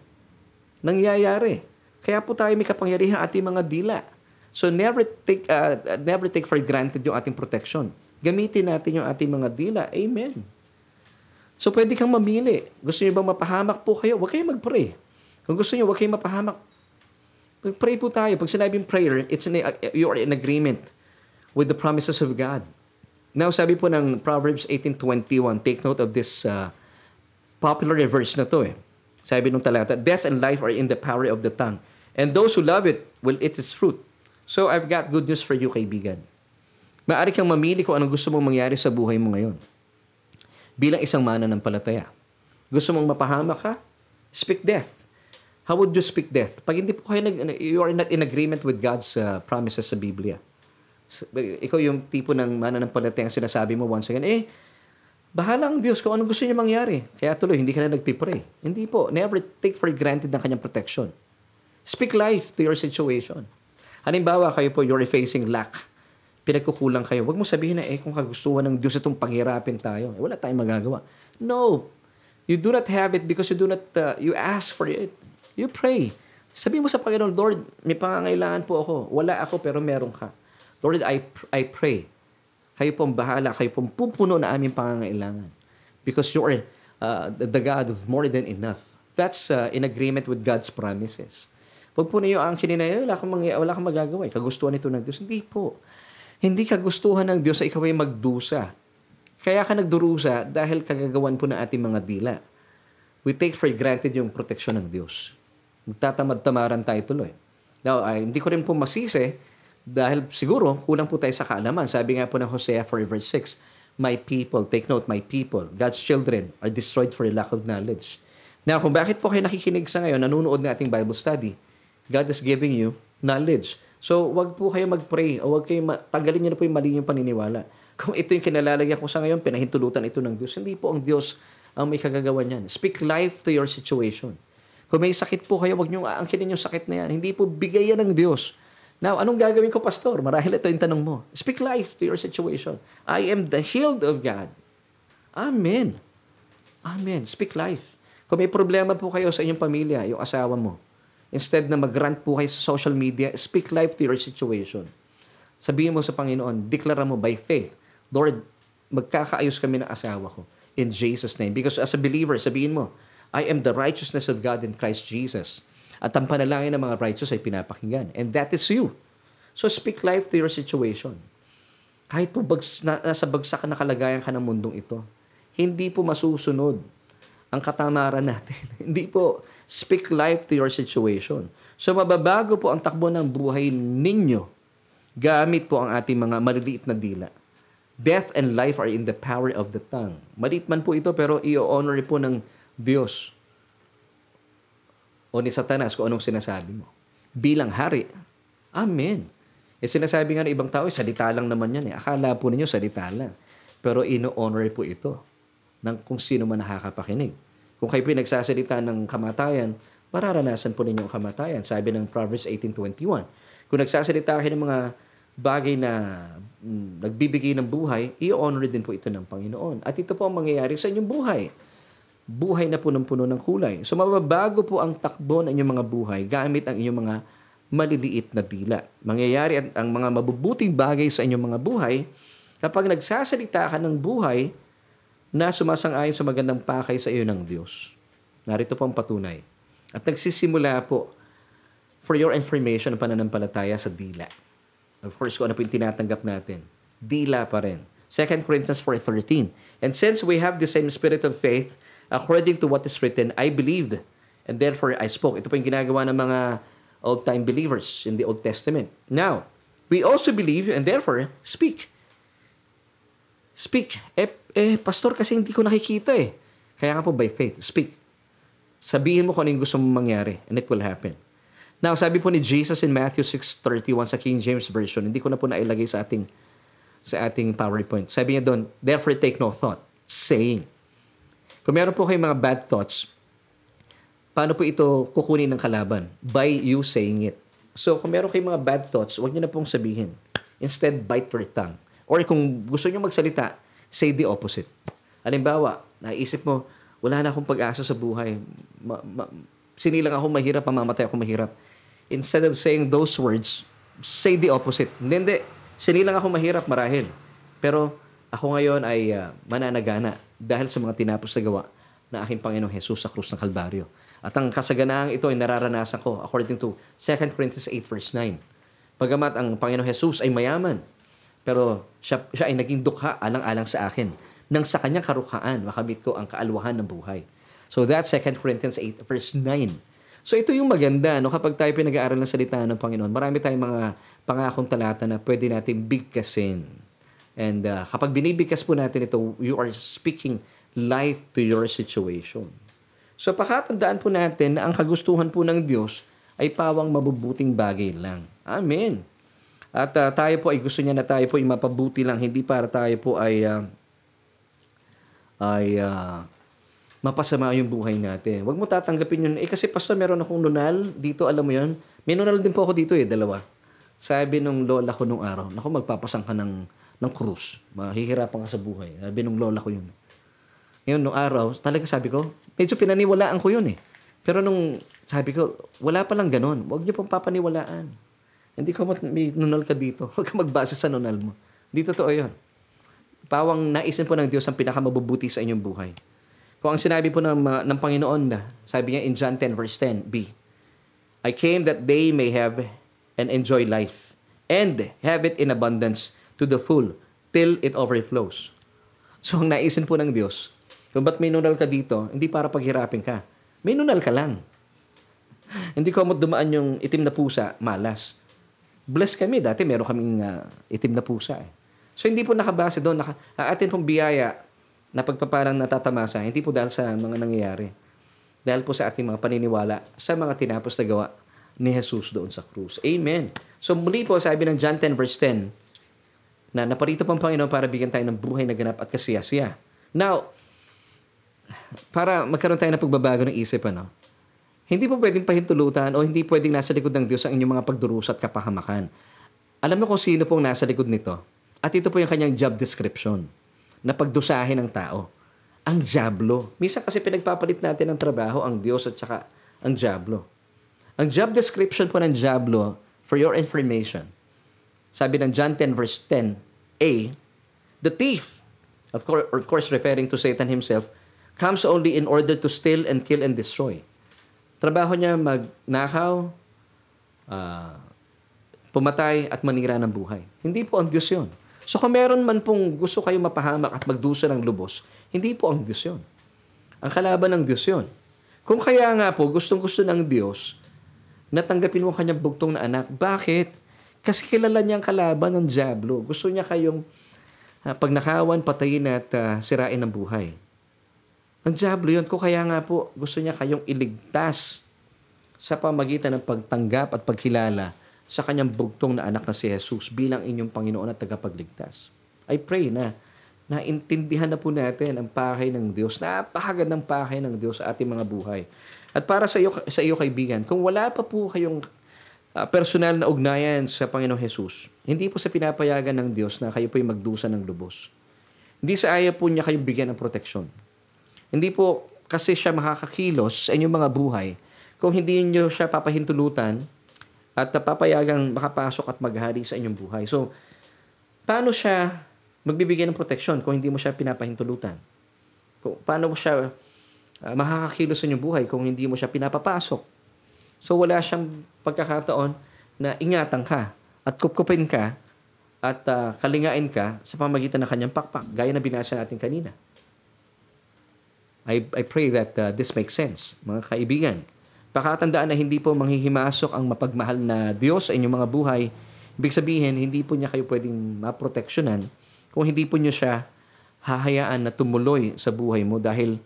nangyayari. Kaya po tayo may kapangyarihan ating mga dila. So never take uh, never take for granted yung ating protection. Gamitin natin yung ating mga dila. Amen. So pwede kang mamili. Gusto niyo bang mapahamak po kayo? Huwag kayong mag-pray. Kung gusto niyo, huwag kayong mapahamak. Pag-pray po tayo. Pag sinabing prayer, it's in a, you are in agreement with the promises of God. Now, sabi po ng Proverbs 18.21, take note of this uh, popular verse na to eh. Sabi nung talata, death and life are in the power of the tongue. And those who love it will eat its fruit. So I've got good news for you, kaibigan. Maari kang mamili kung anong gusto mong mangyari sa buhay mo ngayon. Bilang isang mana ng palataya. Gusto mong mapahamak ka? Speak death. How would you speak death? Pag hindi po kayo nag, you are not in agreement with God's uh, promises sa Biblia. Ikaw yung tipo ng mana ng palataya sinasabi mo once again, eh, Bahala ang Diyos kung anong gusto niya mangyari. Kaya tuloy, hindi ka na nagpipray. Hindi po. Never take for granted ang kanyang protection. Speak life to your situation. Halimbawa, kayo po, you're facing lack. Pinagkukulang kayo. Huwag mo sabihin na, eh, kung kagustuhan ng Diyos itong panghirapin tayo, eh, wala tayong magagawa. No. You do not have it because you do not, uh, you ask for it. You pray. Sabi mo sa Panginoon, Lord, may pangangailangan po ako. Wala ako, pero meron ka. Lord, I, I pray kayo pong bahala, kayo pong pupuno na aming pangangailangan. Because you are uh, the God of more than enough. That's uh, in agreement with God's promises. Pag po ninyo ang kininaya, wala kang, mangy- wala kang magagawa. Eh. Kagustuhan ito ng Diyos. Hindi po. Hindi kagustuhan ng Diyos sa ikaw ay magdusa. Kaya ka nagdurusa dahil kagagawan po ng ating mga dila. We take for granted yung protection ng Diyos. Magtatamad-tamaran tayo tuloy. Now, ay, hindi ko rin po masisi dahil siguro, kulang po tayo sa kaalaman. Sabi nga po ng Hosea 4 verse 6, My people, take note, my people, God's children are destroyed for lack of knowledge. Now, kung bakit po kayo nakikinig sa ngayon, nanonood ng ating Bible study, God is giving you knowledge. So, wag po kayo mag-pray o wag kayo ma- tanggalin niyo na po yung mali yung paniniwala. Kung ito yung kinalalagyan ko sa ngayon, pinahintulutan ito ng Diyos. Hindi po ang Diyos ang may kagagawa niyan. Speak life to your situation. Kung may sakit po kayo, wag niyo aangkinin yung sakit na yan. Hindi po bigay yan ng Diyos. Now, anong gagawin ko, Pastor? Marahil ito yung tanong mo. Speak life to your situation. I am the healed of God. Amen. Amen. Speak life. Kung may problema po kayo sa inyong pamilya, yung asawa mo, instead na mag-rant po kayo sa social media, speak life to your situation. Sabihin mo sa Panginoon, deklara mo by faith, Lord, magkakaayos kami ng asawa ko in Jesus' name. Because as a believer, sabihin mo, I am the righteousness of God in Christ Jesus. At ang panalangin ng mga righteous ay pinapakinggan. And that is you. So speak life to your situation. Kahit po bags, na, nasa bagsak na kalagayan ka ng mundong ito, hindi po masusunod ang katamaran natin. hindi po. Speak life to your situation. So mababago po ang takbo ng buhay ninyo gamit po ang ating mga maliliit na dila. Death and life are in the power of the tongue. Maliit man po ito pero i-honor po ng Diyos o ni Satanas kung anong sinasabi mo. Bilang hari. Amen. E sinasabi nga ng ibang tao, eh, salita lang naman yan. Eh. Akala po ninyo salita lang. Pero ino-honor po ito ng kung sino man nakakapakinig. Kung kayo pinagsasalita ng kamatayan, mararanasan po ninyo ang kamatayan. Sabi ng Proverbs 18.21. Kung nagsasalita kayo ng mga bagay na mm, nagbibigay ng buhay, i-honor din po ito ng Panginoon. At ito po ang mangyayari sa inyong buhay buhay na punong-puno ng kulay. So mababago po ang takbo ng inyong mga buhay gamit ang inyong mga maliliit na dila. Mangyayari ang, ang mga mabubuting bagay sa inyong mga buhay kapag nagsasalita ka ng buhay na sumasang-ayon sa magandang pakay sa iyo ng Diyos. Narito po ang patunay. At nagsisimula po, for your information, ang pananampalataya sa dila. Of course, kung ano po yung tinatanggap natin. Dila pa rin. 2 Corinthians 4.13 And since we have the same spirit of faith, according to what is written, I believed, and therefore I spoke. Ito po yung ginagawa ng mga old-time believers in the Old Testament. Now, we also believe and therefore speak. Speak. Eh, eh, pastor, kasi hindi ko nakikita eh. Kaya nga po by faith, speak. Sabihin mo kung ano yung gusto mong mangyari and it will happen. Now, sabi po ni Jesus in Matthew 6.31 sa King James Version, hindi ko na po nailagay sa ating sa ating PowerPoint. Sabi niya doon, therefore take no thought, saying. Kung meron po kayong mga bad thoughts, paano po ito kukunin ng kalaban? By you saying it. So, kung meron kayong mga bad thoughts, huwag niyo na pong sabihin. Instead, bite your tongue. Or kung gusto niyo magsalita, say the opposite. Halimbawa, naisip mo, wala na akong pag-asa sa buhay. Ma- ma- sinilang ako mahirap, mamamatay ako mahirap. Instead of saying those words, say the opposite. Hindi, hindi. Sinilang ako mahirap marahil. Pero ako ngayon ay uh, mananagana dahil sa mga tinapos na gawa na aking Panginoong Jesus sa krus ng Kalbaryo. At ang kasaganaang ito ay nararanasan ko according to 2 Corinthians 8 verse 9. Pagamat ang Panginoong Jesus ay mayaman, pero siya, siya ay naging dukha alang-alang sa akin nang sa kanyang karukhaan makamit ko ang kaalwahan ng buhay. So that's 2 Corinthians 8 verse 9. So ito yung maganda no kapag tayo pinag-aaral ng salita ng Panginoon. Marami tayong mga pangakong talata na pwede natin bigkasin. And uh, kapag binibigkas po natin ito, you are speaking life to your situation. So pakatandaan po natin na ang kagustuhan po ng Diyos ay pawang mabubuting bagay lang. Amen. At uh, tayo po ay gusto niya na tayo po ay mapabuti lang, hindi para tayo po ay uh, ay uh, mapasama yung buhay natin. Huwag mo tatanggapin yun. Eh kasi pastor, meron akong nunal dito, alam mo yun. May nunal din po ako dito eh, dalawa. Sabi nung lola ko nung araw, naku magpapasang ka ng, ng krus. Mahihirapan ka sa buhay. Sabi nung lola ko yun. Ngayon, nung araw, talaga sabi ko, medyo pinaniwalaan ko yun eh. Pero nung sabi ko, wala pa lang ganun. Huwag niyo pong papaniwalaan. Hindi ko may nunal ka dito. Huwag ka magbase sa nunal mo. Di totoo yun. Pawang naisin po ng Diyos ang pinakamabubuti sa inyong buhay. Kung ang sinabi po ng, uh, ng Panginoon sabi niya in John 10 verse 10b, I came that they may have and enjoy life and have it in abundance to the full till it overflows. So ang naisin po ng Diyos, kung ba't may nunal ka dito, hindi para paghirapin ka. May nunal ka lang. hindi ko mo dumaan yung itim na pusa, malas. Bless kami. Dati meron kaming uh, itim na pusa eh. So hindi po nakabase doon. Naka, atin pong biyaya na pagpapalang natatamasa, hindi po dahil sa mga nangyayari. Dahil po sa ating mga paniniwala sa mga tinapos na gawa ni Jesus doon sa krus. Amen. So muli po, sabi ng John 10 verse 10, na naparito pang Panginoon para bigyan tayo ng buhay na ganap at kasiyasiya. Now, para magkaroon tayo ng pagbabago ng isip, ano, hindi po pwedeng pahintulutan o hindi pwedeng nasa likod ng Diyos ang inyong mga pagdurusa at kapahamakan. Alam mo kung sino pong nasa likod nito? At ito po yung kanyang job description na pagdusahin ng tao. Ang Diablo. Misa kasi pinagpapalit natin ng trabaho ang Diyos at saka ang Diablo. Ang job description po ng Diablo, for your information, sabi ng John 10 verse 10a, the thief, of course, of course referring to Satan himself, comes only in order to steal and kill and destroy. Trabaho niya magnakaw, uh, pumatay at manira ng buhay. Hindi po ang Diyos yun. So kung meron man pong gusto kayo mapahamak at magdusa ng lubos, hindi po ang Diyos yun. Ang kalaban ng Diyos yun. Kung kaya nga po, gustong-gusto ng Diyos, natanggapin mo kanyang bugtong na anak. Bakit? Kasi kilala niya ang kalaban ng Diablo. Gusto niya kayong uh, pagnakawan, patayin at uh, sirain ng buhay. Ang Diablo yun. Kung kaya nga po, gusto niya kayong iligtas sa pamagitan ng pagtanggap at pagkilala sa kanyang bugtong na anak na si Jesus bilang inyong Panginoon at tagapagligtas. I pray na naintindihan na po natin ang pahay ng Diyos. Napakagad ng pahay ng Diyos sa ating mga buhay. At para sa iyo, sa iyo kaibigan, kung wala pa po kayong uh, personal na ugnayan sa Panginoong Jesus, hindi po sa pinapayagan ng Diyos na kayo po ay magdusa ng lubos. Hindi sa ayaw po niya kayong bigyan ng proteksyon. Hindi po kasi siya makakakilos sa inyong mga buhay kung hindi niyo siya papahintulutan at papayagang makapasok at maghari sa inyong buhay. So, paano siya magbibigay ng proteksyon kung hindi mo siya pinapahintulutan? Kung, paano mo siya uh, makakakilos sa inyong buhay kung hindi mo siya pinapapasok. So wala siyang pagkakataon na ingatan ka at kupkupin ka at uh, kalingain ka sa pamagitan ng kanyang pakpak, gaya na binasa natin kanina. I, I pray that uh, this makes sense, mga kaibigan. Pakatandaan na hindi po manghihimasok ang mapagmahal na Diyos sa inyong mga buhay. Ibig sabihin, hindi po niya kayo pwedeng maproteksyonan kung hindi po niyo siya hahayaan na tumuloy sa buhay mo dahil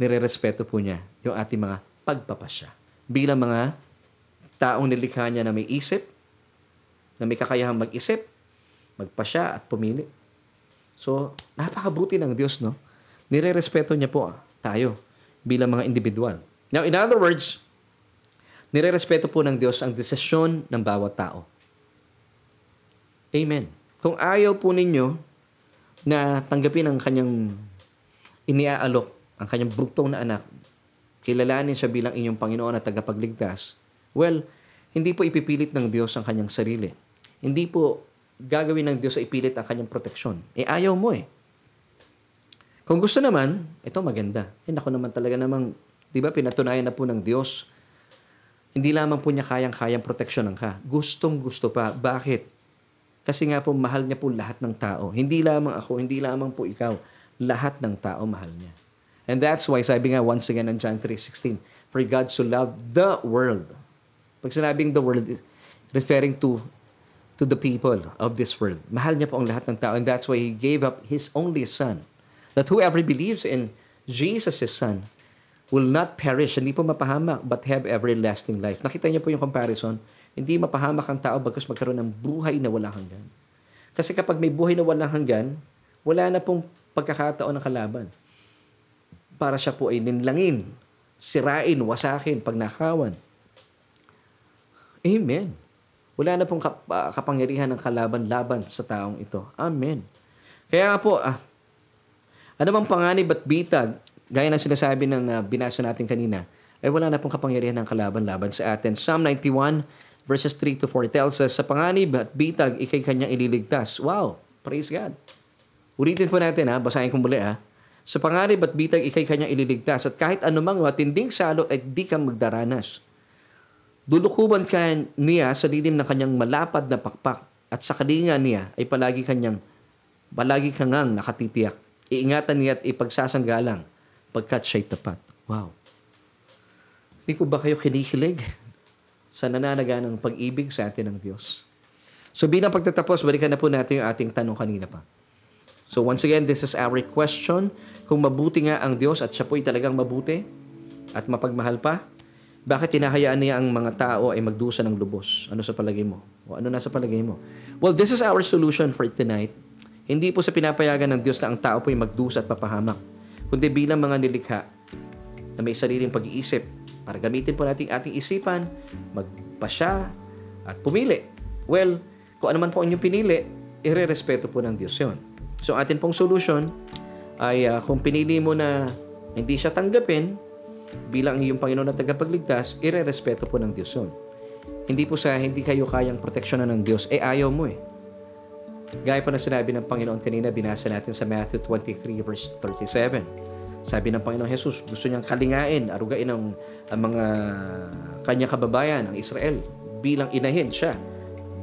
nire-respeto po niya yung ating mga pagpapasya. Bilang mga taong nilikha niya na may isip, na may kakayahang mag-isip, magpasya at pumili. So, napakabuti ng Diyos, no? Nire-respeto niya po tayo bilang mga individual. Now, in other words, nire-respeto po ng Diyos ang desisyon ng bawat tao. Amen. Kung ayaw po ninyo na tanggapin ang kanyang iniaalok, ang kanyang brutong na anak, kilalanin siya bilang inyong Panginoon at tagapagligtas, well, hindi po ipipilit ng Diyos ang kanyang sarili. Hindi po gagawin ng Diyos sa ipilit ang kanyang proteksyon. Eh, ayaw mo eh. Kung gusto naman, ito maganda. Eh, naku naman talaga namang, di ba, pinatunayan na po ng Diyos. Hindi lamang po niya kayang-kayang proteksyonan ka. Gustong gusto pa. Bakit? Kasi nga po, mahal niya po lahat ng tao. Hindi lamang ako, hindi lamang po ikaw. Lahat ng tao mahal niya. And that's why, sabi nga once again in John 3.16, For God so loved the world. Pag sinabing the world, referring to to the people of this world. Mahal niya po ang lahat ng tao. And that's why He gave up His only Son. That whoever believes in Jesus, His Son, will not perish, hindi po mapahamak, but have everlasting life. Nakita niyo po yung comparison hindi mapahamak ang tao bagkus magkaroon ng buhay na walang hanggan. Kasi kapag may buhay na walang hanggan, wala na pong pagkakataon ng kalaban. Para siya po ay ninlangin, sirain, wasakin, pagnakawan. Amen. Wala na pong kap- uh, kapangyarihan ng kalaban-laban sa taong ito. Amen. Kaya nga po, ah, ano bang panganib at bitag, gaya ng sinasabi ng uh, binasa natin kanina, ay wala na pong kapangyarihan ng kalaban-laban sa atin. Psalm 91, verses 3 to 4 tells us, sa panganib at bitag, ikay kanyang ililigtas. Wow! Praise God! Ulitin po natin ha, basahin ko muli ha. Sa panganib at bitag, ikay kanyang ililigtas at kahit anumang matinding salot ay di ka magdaranas. Dulukuban ka niya sa lilim ng kanyang malapad na pakpak at sa kalinga niya ay palagi kanyang palagi kang nakatitiyak. Iingatan niya at ipagsasanggalang pagkat siya'y tapat. Wow. Hindi ko ba kayo kinikilig? sa nananaga ng pag-ibig sa atin ng Diyos. So bilang pagtatapos, balikan na po natin yung ating tanong kanina pa. So once again, this is our question. Kung mabuti nga ang Diyos at siya po'y talagang mabuti at mapagmahal pa, bakit tinahayaan niya ang mga tao ay magdusa ng lubos? Ano sa palagay mo? O ano nasa palagay mo? Well, this is our solution for tonight. Hindi po sa pinapayagan ng Diyos na ang tao po'y magdusa at papahamak, kundi bilang mga nilikha na may sariling pag-iisip para gamitin po natin ating isipan, magpasya, at pumili. Well, kung ano man po inyong pinili, ire-respeto po ng Diyos yon. So, atin pong solution ay uh, kung pinili mo na hindi siya tanggapin bilang iyong Panginoon na tagapagligtas, ire-respeto po ng Diyos yon. Hindi po sa hindi kayo kayang proteksyonan ng Diyos, eh ayaw mo eh. Gaya po na sinabi ng Panginoon kanina, binasa natin sa Matthew 23 verse 37. Sabi ng Panginoon Jesus, gusto niyang kalingain, arugain ang, ang mga kanyang kababayan, ang Israel, bilang inahin siya,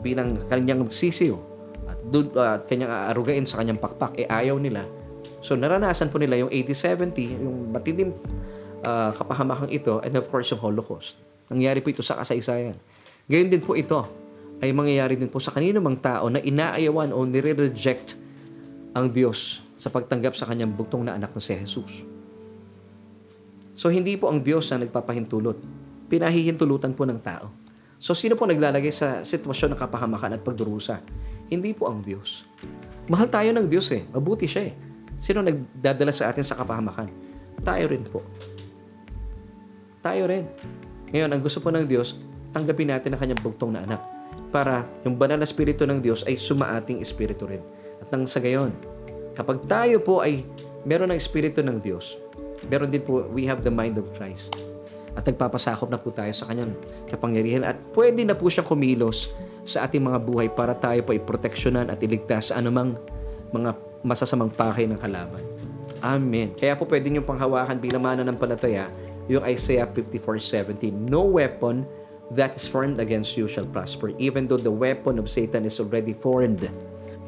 bilang kanyang magsisiyo, at, uh, kanyang arugain sa kanyang pakpak, eh ayaw nila. So naranasan po nila yung 80-70, yung matinding uh, kapahamakang ito, and of course yung Holocaust. Nangyari po ito sa kasaysayan. Gayon din po ito ay mangyayari din po sa kanino mang tao na inaayawan o nire-reject ang Diyos sa pagtanggap sa kanyang bugtong na anak na si Jesus. So, hindi po ang Diyos na nagpapahintulot. Pinahihintulutan po ng tao. So, sino po naglalagay sa sitwasyon ng kapahamakan at pagdurusa? Hindi po ang Diyos. Mahal tayo ng Diyos eh. Mabuti siya eh. Sino nagdadala sa atin sa kapahamakan? Tayo rin po. Tayo rin. Ngayon, ang gusto po ng Diyos, tanggapin natin ang kanyang bugtong na anak para yung banal na espiritu ng Diyos ay sumaating espiritu rin. At nang sa gayon, Kapag tayo po ay meron ng Espiritu ng Diyos, meron din po, we have the mind of Christ. At nagpapasakop na po tayo sa kanyang kapangyarihan at pwede na po siyang kumilos sa ating mga buhay para tayo po ay proteksyonan at iligtas sa anumang mga masasamang pakay ng kalaban. Amen. Kaya po pwede nyo panghawakan bilang mananampalataya yung Isaiah 54:17. No weapon that is formed against you shall prosper, even though the weapon of Satan is already formed.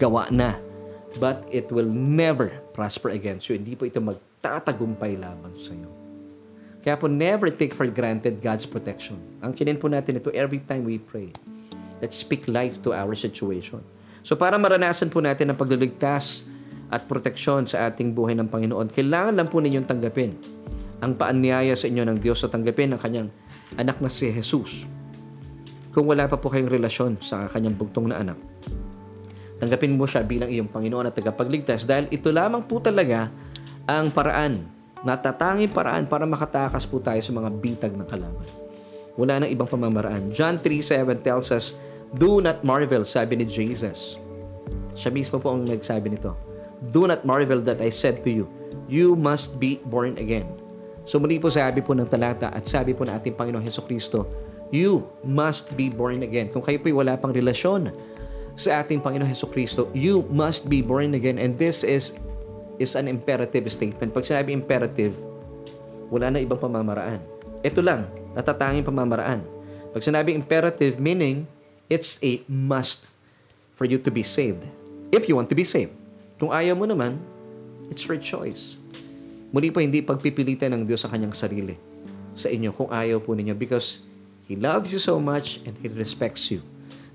Gawa na. But it will never prosper against you. Hindi po ito magtatagumpay laban sa iyo. Kaya po never take for granted God's protection. Ang kinin po natin ito every time we pray. Let's speak life to our situation. So para maranasan po natin ang pagliligtas at proteksyon sa ating buhay ng Panginoon, kailangan lang po ninyong tanggapin ang paanyaya sa inyo ng Diyos sa tanggapin ng kanyang anak na si Jesus. Kung wala pa po kayong relasyon sa kanyang bugtong na anak, tanggapin mo siya bilang iyong Panginoon at tagapagligtas dahil ito lamang po talaga ang paraan, natatanging paraan para makatakas po tayo sa mga bitag ng kalaban. Wala nang ibang pamamaraan. John 3.7 tells us, Do not marvel, sabi ni Jesus. Siya mismo po ang nagsabi nito. Do not marvel that I said to you, you must be born again. So muli po sabi po ng talata at sabi po ng ating Panginoong Heso Kristo, you must be born again. Kung kayo po'y wala pang relasyon sa ating Panginoong Heso Kristo, you must be born again. And this is is an imperative statement. Pag sinabi imperative, wala na ibang pamamaraan. Ito lang, natatanging pamamaraan. Pag sinabi imperative, meaning it's a must for you to be saved. If you want to be saved. Kung ayaw mo naman, it's your choice. Muli po, hindi pagpipilitan ng Diyos sa kanyang sarili sa inyo kung ayaw po ninyo because He loves you so much and He respects you.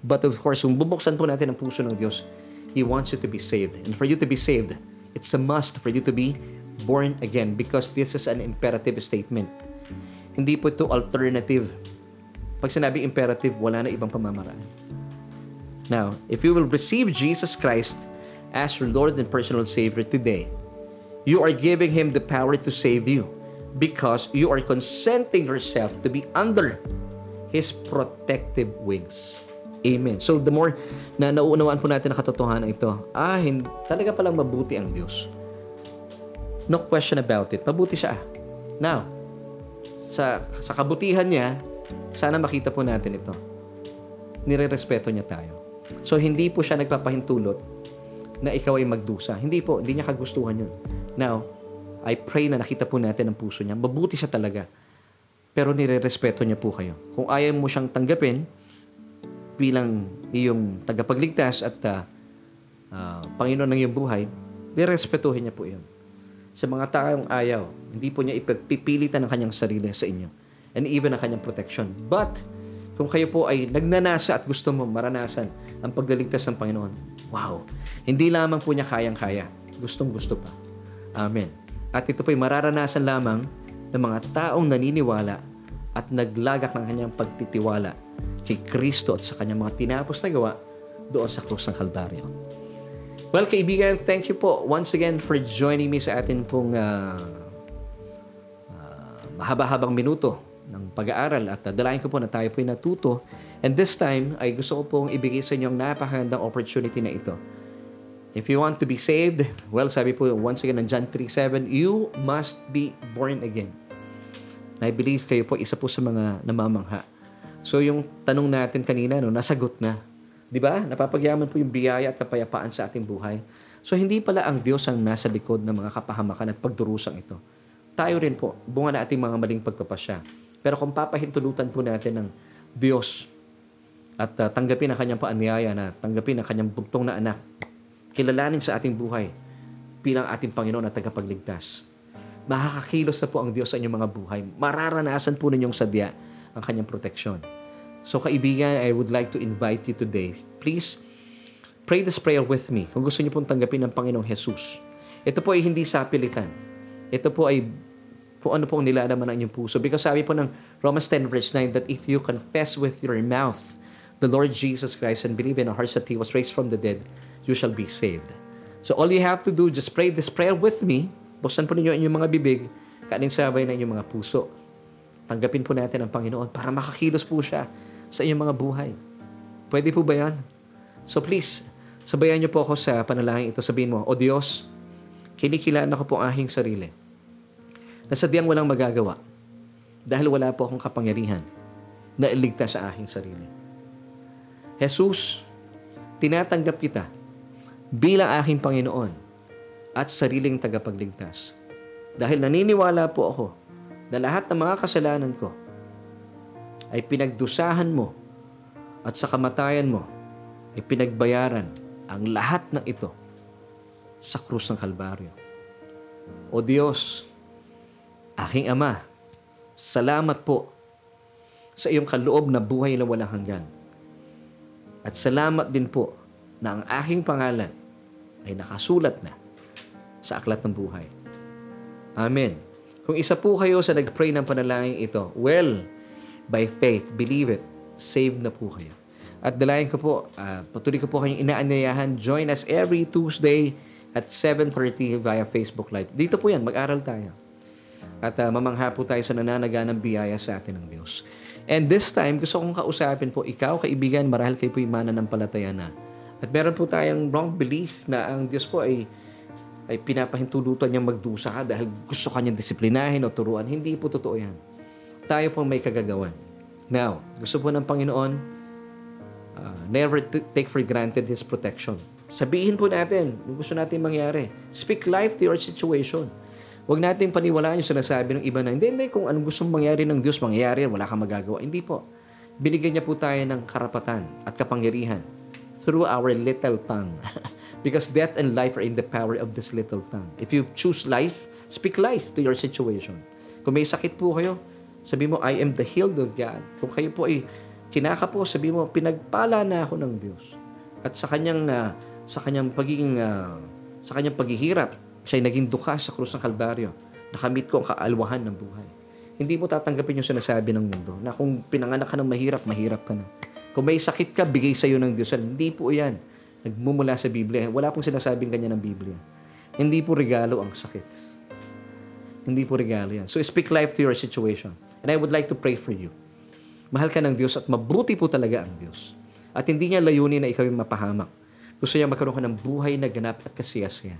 But of course, kung bubuksan po natin ang puso ng Diyos, He wants you to be saved. And for you to be saved, it's a must for you to be born again because this is an imperative statement. Hindi po ito alternative. Pag sinabi imperative, wala na ibang pamamaraan. Now, if you will receive Jesus Christ as your Lord and personal Savior today, you are giving Him the power to save you because you are consenting yourself to be under His protective wings. Amen. So, the more na nauunawaan po natin ang katotohanan ito, ah, hindi, talaga palang mabuti ang Diyos. No question about it. Mabuti siya. Now, sa, sa kabutihan niya, sana makita po natin ito. Nire-respeto niya tayo. So, hindi po siya nagpapahintulot na ikaw ay magdusa. Hindi po, hindi niya kagustuhan yun. Now, I pray na nakita po natin ang puso niya. Mabuti siya talaga. Pero nire-respeto niya po kayo. Kung ayaw mo siyang tanggapin bilang iyong tagapagligtas at uh, uh, Panginoon ng iyong buhay, nirespetuhin niya po iyon. Sa mga taong ayaw, hindi po niya ipagpipilitan ang kanyang sarili sa inyo. And even ang kanyang protection. But, kung kayo po ay nagnanasa at gusto mo maranasan ang pagdaligtas ng Panginoon, wow! Hindi lamang po niya kayang-kaya. Gustong-gusto pa. Amen. At ito po'y mararanasan lamang ng mga taong naniniwala at naglagak ng kanyang pagtitiwala kay Kristo at sa kanyang mga tinapos na gawa doon sa krus ng Kalbaryo. Well, kaibigan, thank you po once again for joining me sa atin pong uh, uh, mahaba-habang minuto ng pag-aaral at dalayan ko po na tayo po'y natuto. And this time, ay gusto ko pong ibigay sa inyo ang napakagandang opportunity na ito. If you want to be saved, well, sabi po once again ng John 3.7, you must be born again. And I believe kayo po isa po sa mga namamangha. So yung tanong natin kanina, no, nasagot na. Di ba? Napapagyaman po yung biyaya at kapayapaan sa ating buhay. So hindi pala ang Diyos ang nasa likod ng mga kapahamakan at pagdurusang ito. Tayo rin po, bunga na ating mga maling pagpapasya. Pero kung papahintulutan po natin ng Diyos at uh, tanggapin ang kanyang paanyaya na tanggapin ang kanyang bugtong na anak, kilalanin sa ating buhay bilang ating Panginoon at tagapagligtas. Makakakilos na po ang Diyos sa inyong mga buhay. Mararanasan po ninyong sadya ang kanyang proteksyon. So kaibigan, I would like to invite you today. Please, pray this prayer with me. Kung gusto niyo pong tanggapin ng Panginoong Jesus. Ito po ay hindi sapilitan. Ito po ay kung ano pong nilalaman ng inyong puso. Because sabi po ng Romans 10 verse 9 that if you confess with your mouth the Lord Jesus Christ and believe in your heart that He was raised from the dead, you shall be saved. So all you have to do, just pray this prayer with me. Buksan po ninyo inyong mga bibig, kaning sabay na inyong mga puso. Tanggapin po natin ang Panginoon para makakilos po siya sa inyong mga buhay. Pwede po ba yan? So please, sabayan niyo po ako sa panalangin ito. Sabihin mo, O Diyos, kinikilala ko po ang aking sarili na sadyang walang magagawa dahil wala po akong kapangyarihan na iligtas sa aking sarili. Jesus, tinatanggap kita bilang aking Panginoon at sariling tagapagligtas. Dahil naniniwala po ako na lahat ng mga kasalanan ko ay pinagdusahan mo at sa kamatayan mo ay pinagbayaran ang lahat ng ito sa krus ng Kalbaryo. O Diyos, aking Ama, salamat po sa iyong kaloob na buhay na walang hanggan. At salamat din po na ang aking pangalan ay nakasulat na sa aklat ng buhay. Amen. Kung isa po kayo sa nag-pray ng panalangin ito, well, by faith, believe it, saved na po kayo. At dalayan ko po, uh, patuloy ko po kayong inaanyayahan, join us every Tuesday at 7.30 via Facebook Live. Dito po yan, mag-aral tayo. At uh, mamangha po tayo sa nananaga ng biyaya sa atin ng Diyos. And this time, gusto kong kausapin po, ikaw, kaibigan, marahil kayo po yung mananampalataya na. At meron po tayong wrong belief na ang Diyos po ay ay pinapahintulutan niyang magdusa ka dahil gusto kanyang disiplinahin o turuan. Hindi po totoo yan. Tayo po may kagagawan. Now, gusto po ng Panginoon, uh, never t- take for granted His protection. Sabihin po natin, gusto natin mangyari. Speak life to your situation. Huwag natin paniwalaan yung sinasabi ng iba na, hindi, hindi, kung anong gustong mangyari ng Diyos, mangyari, wala kang magagawa. Hindi po. Binigyan niya po tayo ng karapatan at kapangyarihan through our little tongue. Because death and life are in the power of this little tongue. If you choose life, speak life to your situation. Kung may sakit po kayo, sabi mo, I am the healed of God. Kung kayo po ay kinaka po, sabi mo, pinagpala na ako ng Diyos. At sa kanyang uh, sa kanyang pagiging uh, sa kanyang paghihirap, siya ay naging duka sa krus ng Kalbaryo. Nakamit ko ang kaalwahan ng buhay. Hindi mo tatanggapin yung sinasabi ng mundo na kung pinanganak ka ng mahirap, mahirap ka na. Kung may sakit ka, bigay sa iyo ng Diyos. Hindi po yan. Nagmumula sa Biblia. Wala pong sinasabing kanya ng Biblia. Hindi po regalo ang sakit. Hindi po regalo yan. So speak life to your situation. And I would like to pray for you. Mahal ka ng Diyos at mabuti po talaga ang Diyos. At hindi niya layunin na ikaw yung mapahamak. Gusto niya magkaroon ka ng buhay na ganap at kasiyasiya.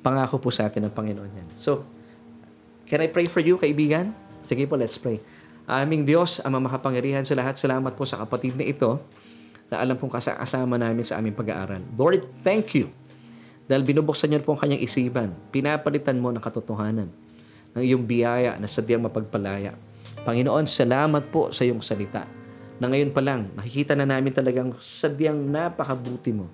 Pangako po sa atin ng Panginoon yan. So, can I pray for you, kaibigan? Sige po, let's pray. Aming Diyos, ang makapangyarihan sa lahat, salamat po sa kapatid na ito na alam pong kasama namin sa aming pag-aaral. Lord, thank you dahil binubuksan niyo po ang kanyang isipan. Pinapalitan mo ng katotohanan ng iyong biyaya na sadyang mapagpalaya. Panginoon, salamat po sa iyong salita na ngayon pa lang, nakikita na namin talagang sadyang napakabuti mo.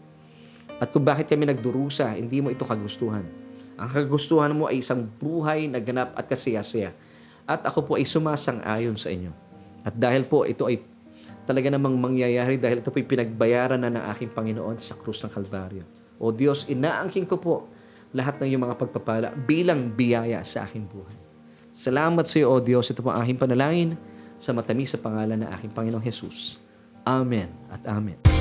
At kung bakit kami nagdurusa, hindi mo ito kagustuhan. Ang kagustuhan mo ay isang buhay na ganap at kasiyasya. At ako po ay sumasang-ayon sa inyo. At dahil po ito ay talaga namang mangyayari dahil ito po'y pinagbayaran na ng aking Panginoon sa krus ng Kalbaryo. O Diyos, inaangking ko po lahat ng iyong mga pagpapala bilang biyaya sa aking buhay. Salamat sa iyo, O Diyos. Ito po ang aking panalangin sa matamis sa pangalan ng aking Panginoong Jesus. Amen at Amen.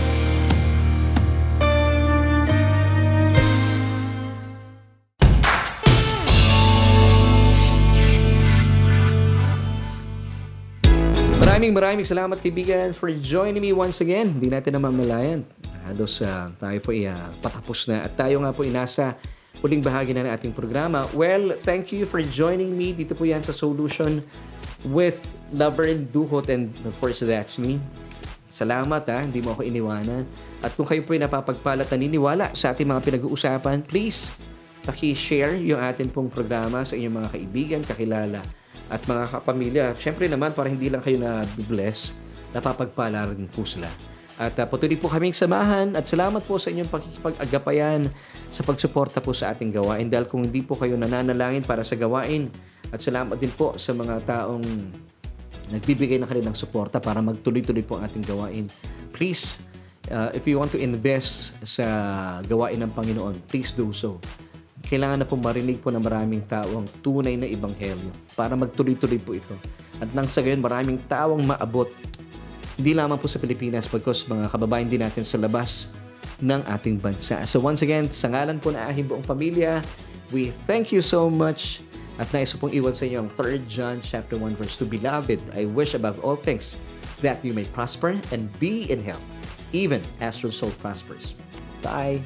Maraming maraming salamat kaibigan for joining me once again. Hindi natin naman malayan. Halos uh, tayo po ay uh, patapos na at tayo nga po inasa uling bahagi na ng ating programa. Well, thank you for joining me. Dito po yan sa Solution with Lover and Duhot and of course that's me. Salamat ha, hindi mo ako iniwanan. At kung kayo po ay napapagpala at naniniwala sa ating mga pinag-uusapan, please paki-share yung ating pong programa sa inyong mga kaibigan, kakilala at mga kapamilya. Siyempre naman, para hindi lang kayo na bless, napapagpala rin po sila. At uh, patuloy po kaming samahan at salamat po sa inyong pakikipag-agapayan sa pagsuporta po sa ating gawain dahil kung hindi po kayo nananalangin para sa gawain at salamat din po sa mga taong nagbibigay ng kanilang suporta para magtuloy-tuloy po ang ating gawain. Please, uh, if you want to invest sa gawain ng Panginoon, please do so kailangan na po marinig po ng maraming tao ang tunay na ebanghelyo para magtuloy-tuloy po ito. At nang sa gayon, maraming tao ang maabot. Hindi lamang po sa Pilipinas, pagkos mga kababayan din natin sa labas ng ating bansa. So once again, sa ngalan po na aking buong pamilya, we thank you so much at nais pong iwan sa inyo ang 3 John chapter 1 verse 2. Beloved, I wish above all things that you may prosper and be in health, even as your soul prospers. Bye!